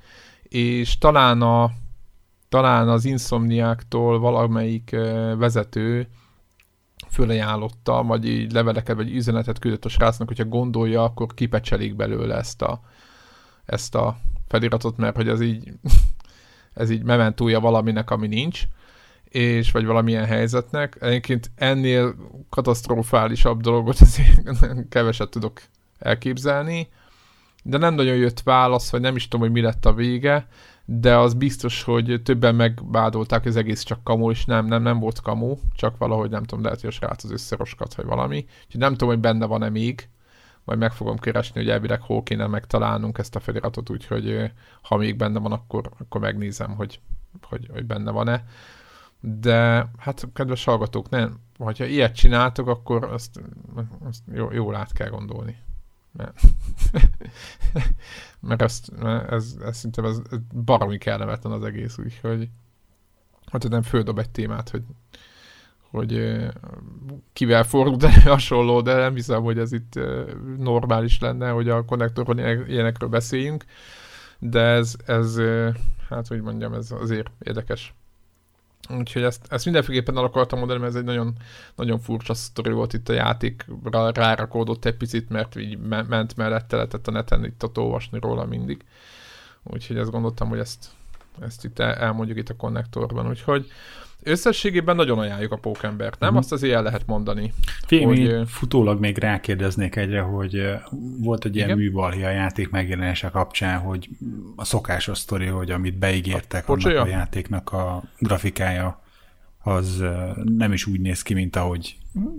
és talán a talán az insomniáktól valamelyik uh, vezető fölajánlotta, vagy így leveleket, vagy üzenetet küldött a srácnak, hogyha gondolja, akkor kipecselik belőle ezt a, ezt a feliratot, mert hogy ez így, ez így mementúja valaminek, ami nincs, és vagy valamilyen helyzetnek. Egyébként ennél katasztrofálisabb dolgot azért [laughs] keveset tudok elképzelni, de nem nagyon jött válasz, vagy nem is tudom, hogy mi lett a vége, de az biztos, hogy többen megvádolták, hogy az egész csak kamu, és nem, nem, nem volt kamu, csak valahogy nem tudom, lehet, hogy a srác az összeroskat, vagy valami. Úgyhogy nem tudom, hogy benne van-e még, majd meg fogom keresni, hogy elvileg hol kéne megtalálnunk ezt a feliratot, úgyhogy ha még benne van, akkor, akkor megnézem, hogy, hogy, hogy benne van-e. De hát, kedves hallgatók, nem, ha ilyet csináltok, akkor azt, azt jó, jól át kell gondolni mert, [laughs] mert ezt, mert ez, ez szinte ez, ez baromi kellemetlen az egész, úgyhogy hát nem földob egy témát, hogy, hogy kivel fordult el [laughs] hasonló, de nem hiszem, hogy ez itt normális lenne, hogy a konnektorban ilyenekről beszéljünk, de ez, ez hát hogy mondjam, ez azért érdekes. Úgyhogy ezt, ezt mindenféleképpen el akartam mondani, mert ez egy nagyon, nagyon furcsa sztori volt itt a játékra, rárakódott egy picit, mert így ment mellette, lehetett a neten itt olvasni róla mindig. Úgyhogy ezt gondoltam, hogy ezt, ezt itt elmondjuk itt a konnektorban. Úgyhogy összességében nagyon ajánljuk a pókembert, nem? Mm. Azt azért el lehet mondani. Fél, hogy... futólag még rákérdeznék egyre, hogy volt egy ilyen műbalhi a játék megjelenése kapcsán, hogy a szokásos sztori, hogy amit beígértek, a annak a játéknak a grafikája az nem is úgy néz ki, mint ahogy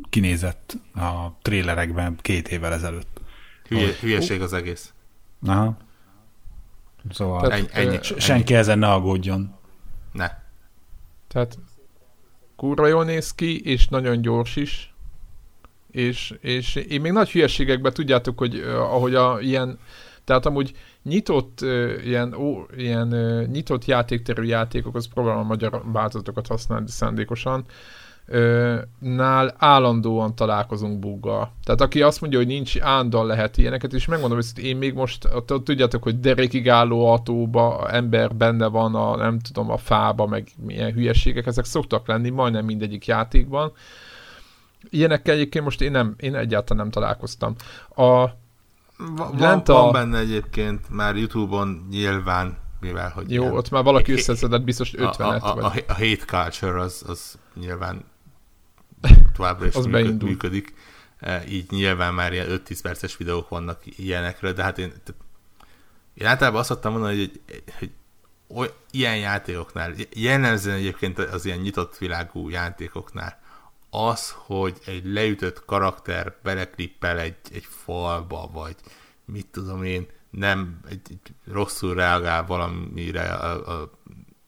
kinézett a trélerekben két évvel ezelőtt. Hülye, hülyeség az egész. Aha. Szóval Tehát, ennyi, ennyi, senki ennyi. ezen ne aggódjon. Ne. Tehát kurva jól néz ki, és nagyon gyors is. És, és én még nagy hülyeségekben tudjátok, hogy uh, ahogy a ilyen, tehát amúgy nyitott, uh, ilyen, ó, ilyen uh, nyitott játékterű játékok, az próbálom a magyar változatokat használni szándékosan, nál állandóan találkozunk buggal. Tehát aki azt mondja, hogy nincs állandóan lehet ilyeneket, és megmondom, hogy én még most, tudjátok, hogy derékig álló autóba ember benne van a, nem tudom, a fába, meg milyen hülyeségek, ezek szoktak lenni majdnem mindegyik játékban. Ilyenekkel egyébként most én, nem, én egyáltalán nem találkoztam. A, van, van, a... van benne egyébként már Youtube-on nyilván, mivel hogy Jó, ilyen, ott már valaki összeszedett biztos 50-et. A, a, a, a, a hate culture az, az nyilván továbbra is az működ, működik. E, így nyilván már ilyen 5-10 perces videók vannak ilyenekről, de hát én, én általában azt szoktam mondani, hogy, hogy oly, ilyen játékoknál, jellemzően egyébként az ilyen nyitott világú játékoknál, az, hogy egy leütött karakter beleklippel egy, egy falba, vagy mit tudom én, nem egy, egy rosszul reagál valamire a, a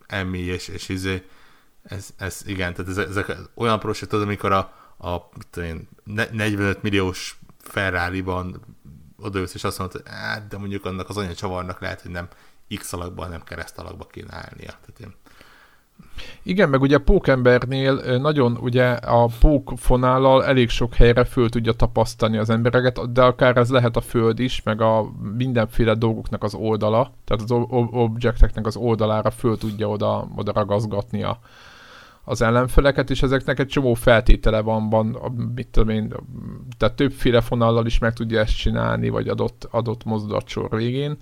Emmy és, és izé, ez, ez igen, tehát ezek, ezek olyan prosek, tudod, amikor a, a én, 45 milliós Ferrari-ban odajössz, és azt mondod, hogy hát, de mondjuk annak az anya csavarnak lehet, hogy nem X alakban, nem kereszt alakba kéne állnia. Tehát én... Igen, meg ugye a pókembernél nagyon ugye a pókfonállal elég sok helyre föl tudja tapasztani az embereket, de akár ez lehet a föld is, meg a mindenféle dolgoknak az oldala, tehát az objekteknek az oldalára föl tudja oda, oda ragaszgatni a, az ellenfeleket, és ezeknek egy csomó feltétele van, van mit tudom én, tehát többféle fonallal is meg tudja ezt csinálni, vagy adott, adott mozdulatsor végén.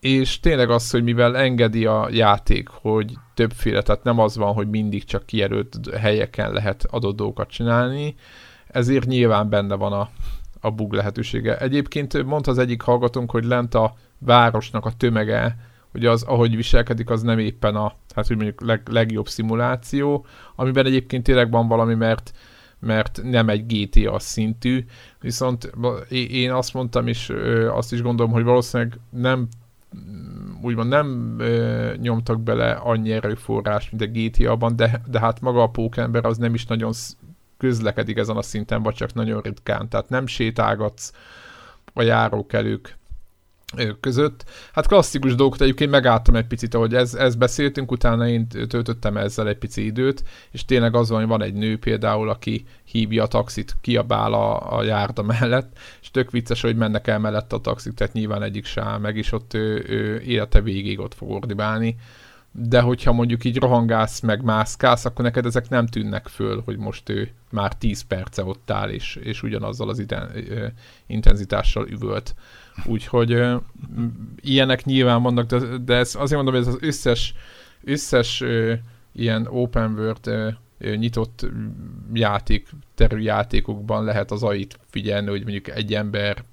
És tényleg az, hogy mivel engedi a játék, hogy többféle, tehát nem az van, hogy mindig csak kijelölt helyeken lehet adott dolgokat csinálni, ezért nyilván benne van a, a bug lehetősége. Egyébként mondta az egyik hallgatónk, hogy lent a városnak a tömege hogy az, ahogy viselkedik, az nem éppen a, hát hogy mondjuk leg, legjobb szimuláció, amiben egyébként tényleg van valami, mert mert nem egy GTA szintű, viszont én azt mondtam, és azt is gondolom, hogy valószínűleg nem úgymond nem ö, nyomtak bele annyi erőforrás, mint a GTA-ban, de, de hát maga a pókember az nem is nagyon közlekedik ezen a szinten, vagy csak nagyon ritkán, tehát nem sétálgatsz a járókelők között. Hát klasszikus dolgokat egyébként megálltam egy picit, ahogy ez, ez beszéltünk, utána én töltöttem ezzel egy pici időt, és tényleg az van, hogy van egy nő például, aki hívja a taxit, kiabál a, a járda mellett, és tök vicces, hogy mennek el mellett a taxik, tehát nyilván egyik sem meg, és ott ő, ő élete végig ott fog ordibálni, de hogyha mondjuk így rohangálsz, meg mászkálsz, akkor neked ezek nem tűnnek föl, hogy most ő már 10 perce ott áll, és, és ugyanazzal az iden, ö, intenzitással üvölt. Úgyhogy ö, ilyenek nyilván vannak, de, de ez azért mondom, hogy ez az összes, összes ö, ilyen open world ö, nyitott játék, terüljátékokban lehet az ait figyelni, hogy mondjuk egy ember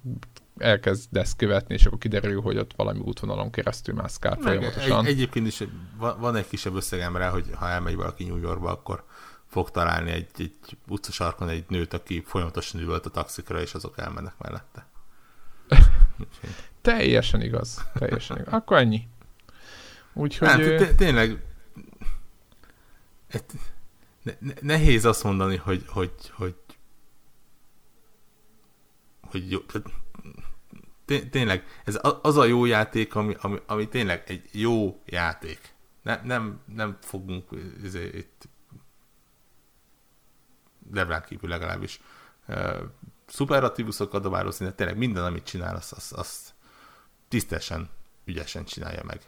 elkezd ezt követni, és akkor kiderül, hogy ott valami útvonalon keresztül mászkál folyamatosan. Egy, egyébként is van, egy kisebb összegem rá, hogy ha elmegy valaki New Yorkba, akkor fog találni egy, egy utcasarkon egy nőt, aki folyamatosan üvölt a taxikra, és azok elmennek mellette. [laughs] teljesen igaz. Teljesen igaz. Akkor ennyi. Úgyhogy... Nem, tényleg nehéz azt mondani, hogy, hogy, hogy, hogy jó, tényleg, ez az a jó játék, ami, ami, ami tényleg egy jó játék. Ne, nem, nem fogunk ezért, itt Devrán kívül legalábbis szuperlatívuszokat dobározni, de tényleg minden, amit csinál, azt, azt, azt tisztesen, ügyesen csinálja meg.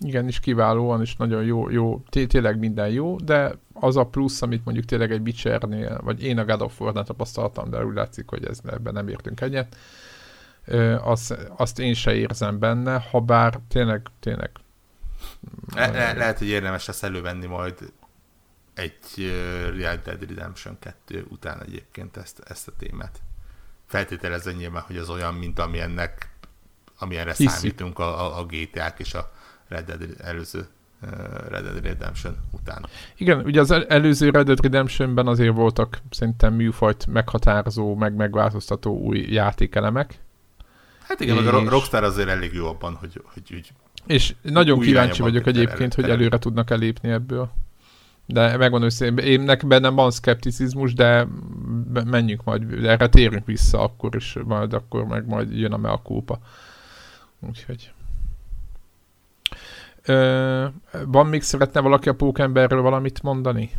Igen, és kiválóan, és nagyon jó, jó tényleg minden jó, de az a plusz, amit mondjuk tényleg egy Witchernél, vagy én a God of War-nál tapasztaltam, de úgy látszik, hogy ez, ebben nem értünk egyet, azt, azt én se érzem benne, ha bár tényleg, tényleg le, le, lehet, hogy érdemes ezt elővenni majd egy Real Dead Redemption 2 után egyébként ezt, ezt a témát. Feltételezve nyilván, hogy az olyan, mint amilyennek, amilyenre Hiszi. számítunk a, a, a GTA-k és a Red Dead előző Red Dead Redemption után. Igen, ugye az előző Red Dead Redemptionben azért voltak szerintem műfajt meghatározó, meg megváltoztató új játékelemek, Hát igen, és... meg a Rockstar azért elég jó abban, hogy, hogy úgy És nagyon kíváncsi vagyok egyébként, hogy előre tudnak elépni ebből. De megmondom őszintén, én nekem bennem van szkepticizmus, de menjünk majd, erre térünk vissza akkor is, majd akkor meg majd jön a mea culpa. Úgyhogy... Ö, van még szeretne valaki a pókemberről valamit mondani?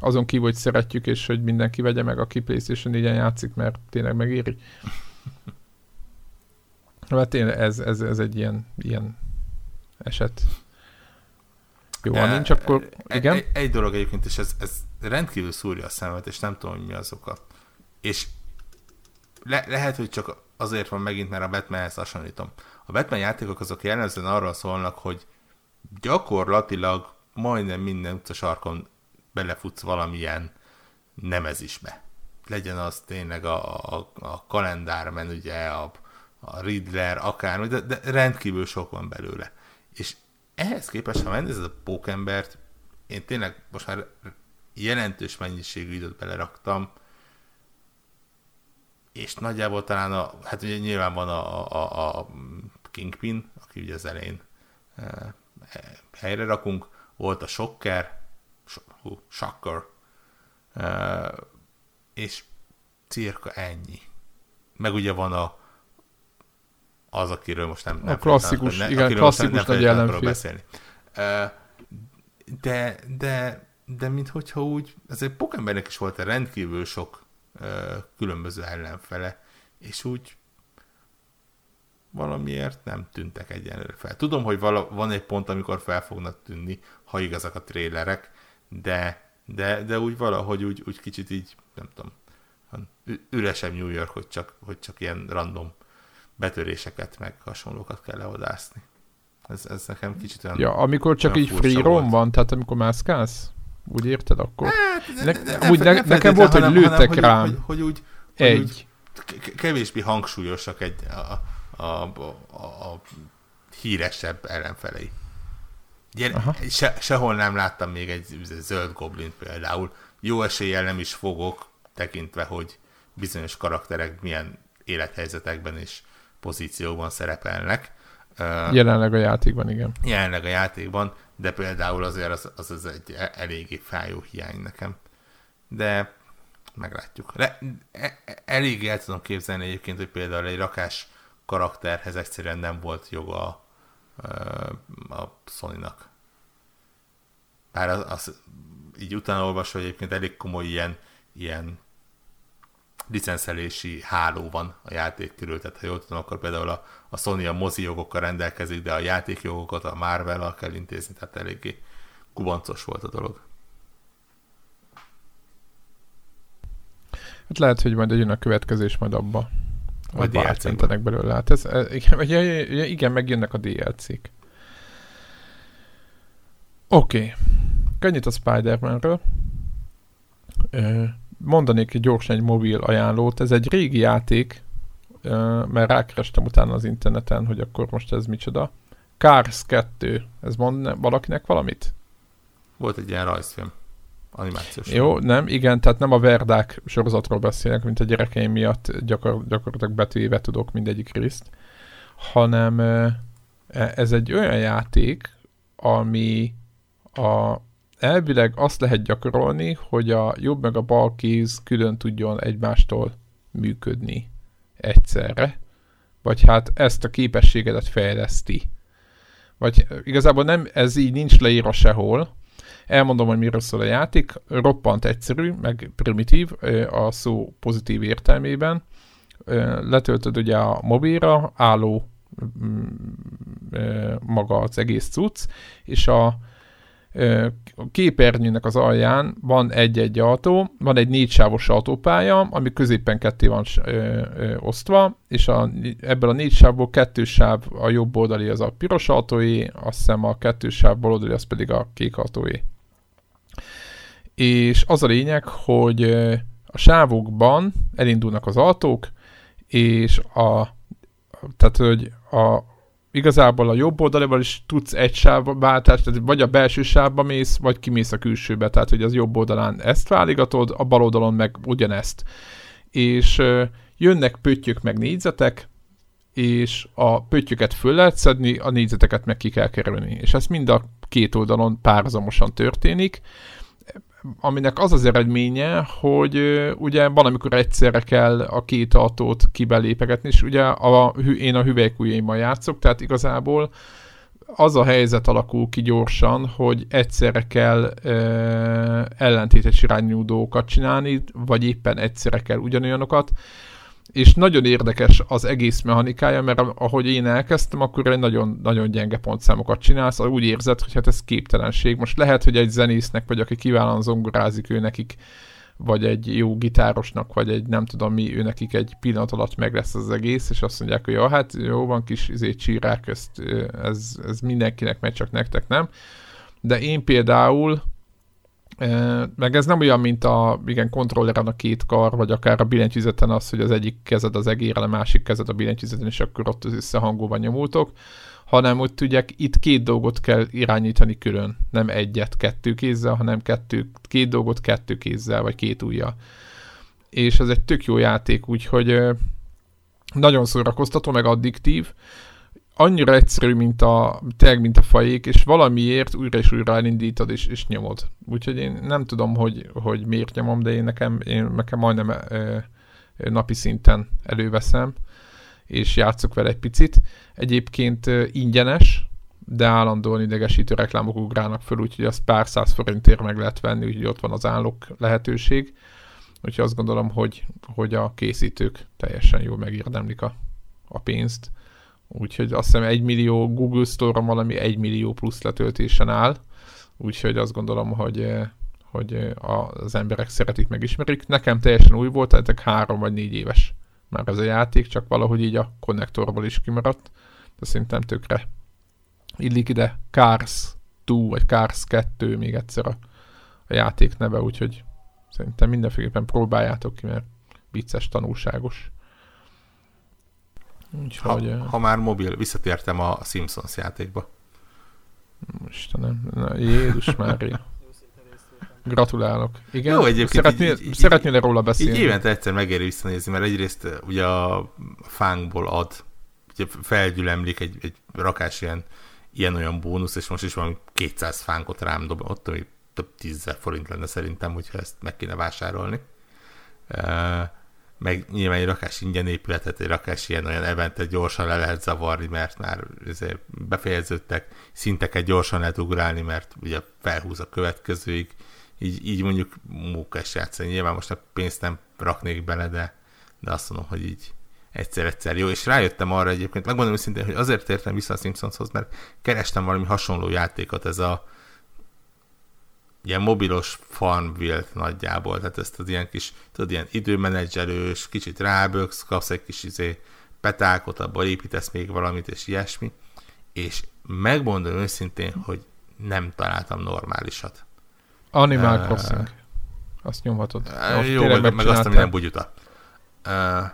Azon kívül, hogy szeretjük, és hogy mindenki vegye meg, aki PlayStation 4-en játszik, mert tényleg megéri. Mert tényleg ez, ez, ez egy ilyen, ilyen eset. Jó, ha nincs, akkor e, igen? Egy, egy dolog egyébként, és ez, ez rendkívül szúrja a szemet, és nem tudom, hogy mi az oka. És le, lehet, hogy csak azért van megint, mert a Batmanhez hasonlítom. A Batman játékok azok jellemzően arról szólnak, hogy gyakorlatilag majdnem minden sarkon belefutsz valamilyen nemezisbe. Legyen az tényleg a, a, a kalendármen, ugye a a Riddler, akármi, de, de rendkívül sok van belőle. És ehhez képest, ha megnézed a pókembert, én tényleg most már jelentős mennyiségű időt beleraktam, és nagyjából talán a, hát ugye nyilván van a, a, a Kingpin, aki ugye az elején e, helyre rakunk, volt a Shocker, hú, Shocker, e, és cirka ennyi. Meg ugye van a, az, akiről most nem... nem a klasszikus, nem, igen, klasszikus nagy ellenfél. beszélni. De, de, de minthogyha úgy, azért Pokémonnek is volt rendkívül sok különböző ellenfele, és úgy valamiért nem tűntek egyenlőre fel. Tudom, hogy vala, van egy pont, amikor fel fognak tűnni, ha igazak a trélerek, de, de, de úgy valahogy úgy, úgy kicsit így, nem tudom, üresebb New York, hogy csak, hogy csak ilyen random betöréseket, meg hasonlókat kell leodászni. Ez, ez nekem kicsit olyan... Ja, amikor csak így free roam van, tehát amikor mászkálsz? Úgy érted akkor? Hát, ne, ne, úgy ne, ne nekem volt, hogy lőttek hanem, rám. Hogy, hogy, úgy, hogy egy. Úgy kevésbé hangsúlyosak egy, a, a, a, a híresebb ellenfelei. Gyere, se, sehol nem láttam még egy zöld goblin például. Jó eséllyel nem is fogok, tekintve, hogy bizonyos karakterek milyen élethelyzetekben is pozícióban szerepelnek. Jelenleg a játékban, igen. Jelenleg a játékban, de például azért az, az, az egy e- eléggé fájó hiány nekem. De meglátjuk. Le, e, elég el tudom képzelni egyébként, hogy például egy rakás karakterhez egyszerűen nem volt joga a, a Sony-nak. Bár az, az így utána olvasva egyébként elég komoly ilyen, ilyen licenszelési háló van a játék körül, tehát ha jól tudom, akkor például a, a Sony a mozi jogokkal rendelkezik, de a játékjogokat a marvel kell intézni, tehát eléggé kubancos volt a dolog. Hát lehet, hogy majd jön a következés majd abba. Vagy DLC-k. belőle. Hát ez, igen, igen, megjönnek a DLC-k. Oké. Okay. Ennyit a Spider-Man-ről. Mondanék gyorsan egy mobil ajánlót. Ez egy régi játék, mert rákerestem utána az interneten, hogy akkor most ez micsoda. Cars 2. Ez mond valakinek valamit? Volt egy ilyen rajzfilm. Animációs. Jó, nem, igen, tehát nem a Verdák sorozatról beszélek, mint a gyerekeim miatt gyakor, gyakorlatilag betűéve tudok mindegyik részt, hanem e, ez egy olyan játék, ami a, elvileg azt lehet gyakorolni, hogy a jobb meg a bal kéz külön tudjon egymástól működni egyszerre, vagy hát ezt a képességedet fejleszti. Vagy igazából nem, ez így nincs leírva sehol, Elmondom, hogy miről szól a játék. Roppant egyszerű, meg primitív a szó pozitív értelmében. Letöltöd ugye a mobilra, álló mm, maga az egész cucc, és a, a képernyőnek az alján van egy-egy autó, van egy négysávos autópálya, ami középen ketté van ö, ö, osztva, és a, ebből a négy sávból kettő sáv a jobb oldali az a piros autóé, azt hiszem a kettő sáv bal oldali az pedig a kék autóé. És az a lényeg, hogy a sávokban elindulnak az autók, és a, tehát, hogy a, igazából a jobb oldalival is tudsz egy sávváltást, tehát vagy a belső sávba mész, vagy kimész a külsőbe, tehát hogy az jobb oldalán ezt váligatod, a bal oldalon meg ugyanezt. És jönnek pöttyök meg négyzetek, és a pöttyöket föl lehet szedni, a négyzeteket meg ki kell kerülni. És ez mind a két oldalon párhuzamosan történik, aminek az az eredménye, hogy ugye van, amikor egyszerre kell a két autót kibelépegetni, és ugye a, én a hüvelykújaimmal játszok, tehát igazából az a helyzet alakul ki gyorsan, hogy egyszerre kell ö, ellentétes irányú dolgokat csinálni, vagy éppen egyszerre kell ugyanolyanokat, és nagyon érdekes az egész mechanikája, mert ahogy én elkezdtem, akkor egy nagyon, nagyon gyenge pontszámokat csinálsz, úgy érzed, hogy hát ez képtelenség. Most lehet, hogy egy zenésznek, vagy aki kiválóan zongorázik ő nekik, vagy egy jó gitárosnak, vagy egy nem tudom mi, ő nekik egy pillanat alatt meg lesz az egész, és azt mondják, hogy jó, hát jó van kis izé, csírák, ezt, ez, ez mindenkinek megy, csak nektek nem. De én például meg ez nem olyan, mint a igen, kontrolleren a két kar, vagy akár a billentyűzeten az, hogy az egyik kezed az egére, a másik kezed a billentyűzeten, és akkor ott az összehangolva nyomultok, hanem úgy tudják, itt két dolgot kell irányítani külön, nem egyet kettő kézzel, hanem kettő, két dolgot kettő kézzel, vagy két ujjal. És ez egy tök jó játék, úgyhogy nagyon szórakoztató, meg addiktív, annyira egyszerű, mint a, tényleg, mint a fajék, és valamiért újra és újra elindítod és, és nyomod. Úgyhogy én nem tudom, hogy, hogy miért nyomom, de én nekem, én nekem majdnem ö, napi szinten előveszem, és játszok vele egy picit. Egyébként ö, ingyenes, de állandóan idegesítő reklámok ugrálnak föl, úgyhogy azt pár száz forintért meg lehet venni, úgyhogy ott van az állok lehetőség. Úgyhogy azt gondolom, hogy, hogy a készítők teljesen jól megérdemlik a, a pénzt úgyhogy azt hiszem egy millió Google Store-on valami egy millió plusz letöltésen áll, úgyhogy azt gondolom, hogy, eh, hogy eh, az emberek szeretik, megismerik. Nekem teljesen új volt, tehát három vagy négy éves már ez a játék, csak valahogy így a konnektorból is kimaradt, de szerintem tökre illik ide Cars 2 vagy Cars 2 még egyszer a, a játék neve, úgyhogy szerintem mindenféleképpen próbáljátok ki, mert vicces, tanulságos. Úgyhogy, ha, ha már mobil, visszatértem a Simpsons játékba. Istenem, na, Jézus már Gratulálok. Igen? Jó, egyébként szeretnél, így, szeretnél róla beszélni? Így évente egyszer megéri visszanézni, mert egyrészt ugye a fánkból ad, ugye felgyülemlik egy, egy rakás ilyen, ilyen-olyan bónusz, és most is valami 200 fánkot rám dob, ott ami több tízzer forint lenne szerintem, hogyha ezt meg kéne vásárolni. Uh, meg nyilván egy rakás ingyen épületet, egy rakás ilyen olyan eventet gyorsan le lehet zavarni, mert már befejeződtek, szinteket gyorsan lehet ugrálni, mert ugye felhúz a következőig, így, így mondjuk mókás játszani. Nyilván most a pénzt nem raknék bele, de de azt mondom, hogy így egyszer-egyszer jó, és rájöttem arra egyébként, megmondom őszintén, hogy azért értem vissza a Simpsonshoz, mert kerestem valami hasonló játékot, ez a ilyen mobilos farmville nagyjából, tehát ezt az ilyen kis, tudod, ilyen időmenedzselős, kicsit ráböksz, kapsz egy kis izé, petákot, abból építesz még valamit, és ilyesmi, és megmondom őszintén, hogy nem találtam normálisat. Animal uh, Crossing. Azt nyomhatod. Uh, jó, meg, meg azt, ami nem bugyuta. Uh,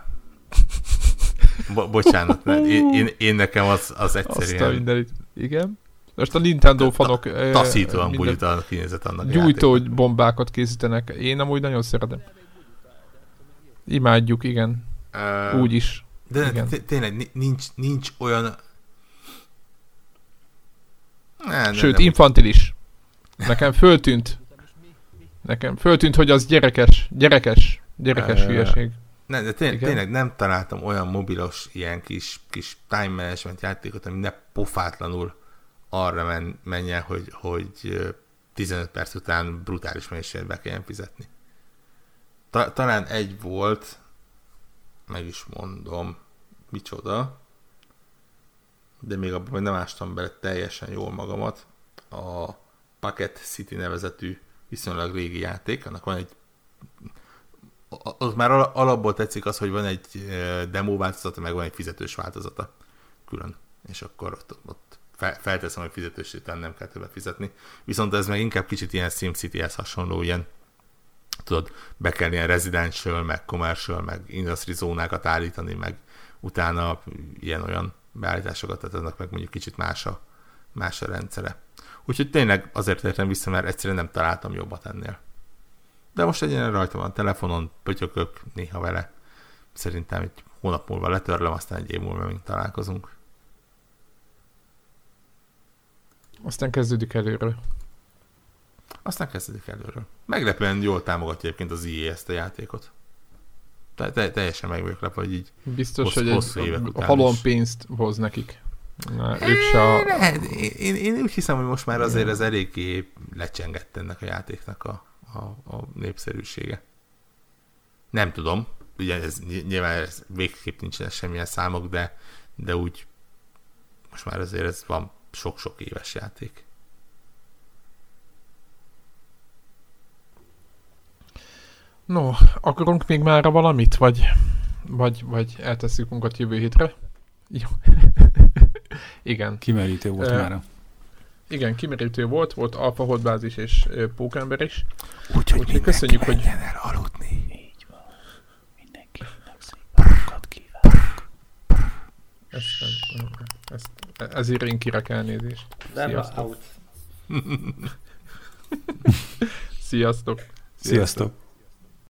bo- bocsánat, én, én, én, nekem az, az egyszerűen... Azt a mindenit. Igen. Most a Nintendo fanok... Taszítóan bugyuta a kinézet annak Gyújtó bombákat készítenek. Én amúgy nagyon szeretem. Imádjuk, igen. Uh, Úgy is. De tényleg nincs, nincs olyan... Ne, Sőt, nem. infantilis. Nekem föltűnt. Nekem föltűnt, hogy az gyerekes, gyerekes, gyerekes uh, hülyeség. Ne, de tény, tényleg nem találtam olyan mobilos, ilyen kis, kis time management játékot, ami ne pofátlanul arra men, menjen, hogy, hogy 15 perc után brutális mennyiséget be kelljen fizetni. Ta, talán egy volt, meg is mondom, micsoda, de még abban nem ástam bele teljesen jól magamat. A Packet City nevezetű viszonylag régi játék, annak van egy az már alapból tetszik az, hogy van egy demo változata, meg van egy fizetős változata külön. És akkor ott, ott felteszem, hogy fizetős után nem kell többet fizetni. Viszont ez meg inkább kicsit ilyen SimCity-hez hasonló, ilyen tudod, be kell ilyen residential, meg commercial, meg industry zónákat állítani, meg utána ilyen-olyan beállításokat, tehát annak meg mondjuk kicsit más a, más a rendszere. Úgyhogy tényleg azért értem vissza, mert egyszerűen nem találtam jobbat ennél. De most egyenlően rajta van telefonon, pötyökök néha vele. Szerintem egy hónap múlva letörlöm, aztán egy év múlva még találkozunk. Aztán kezdődik előről. Aztán kezdődik előről. Meglepően jól támogatja egyébként az IE ezt a játékot. Te, te, teljesen meg vagyok lepve, hogy így Biztos, hossz, hogy hosszú egy, a halom pénzt hoz nekik. Na, ők se a... Lehet, én, én, úgy hiszem, hogy most már azért ez eléggé lecsengett ennek a játéknak a, a, a népszerűsége. Nem tudom, ugye ez, nyilván ez végképp nincsen semmilyen számok, de, de úgy most már azért ez van sok-sok éves játék. No, akarunk még már valamit, vagy, vagy, vagy eltesszük munkat jövő hétre? Jó. [laughs] igen. Kimerítő volt uh, már. Igen, kimerítő volt, volt Alpha Hotbázis és uh, Pókember is. Úgyhogy Úgy, köszönjük, hogy... el aludni. Így van. Mindenkinek szép kívánok. Ezt, ezt, ezért én kirek elnézést. [laughs] Sziasztok. Sziasztok. Sziasztok.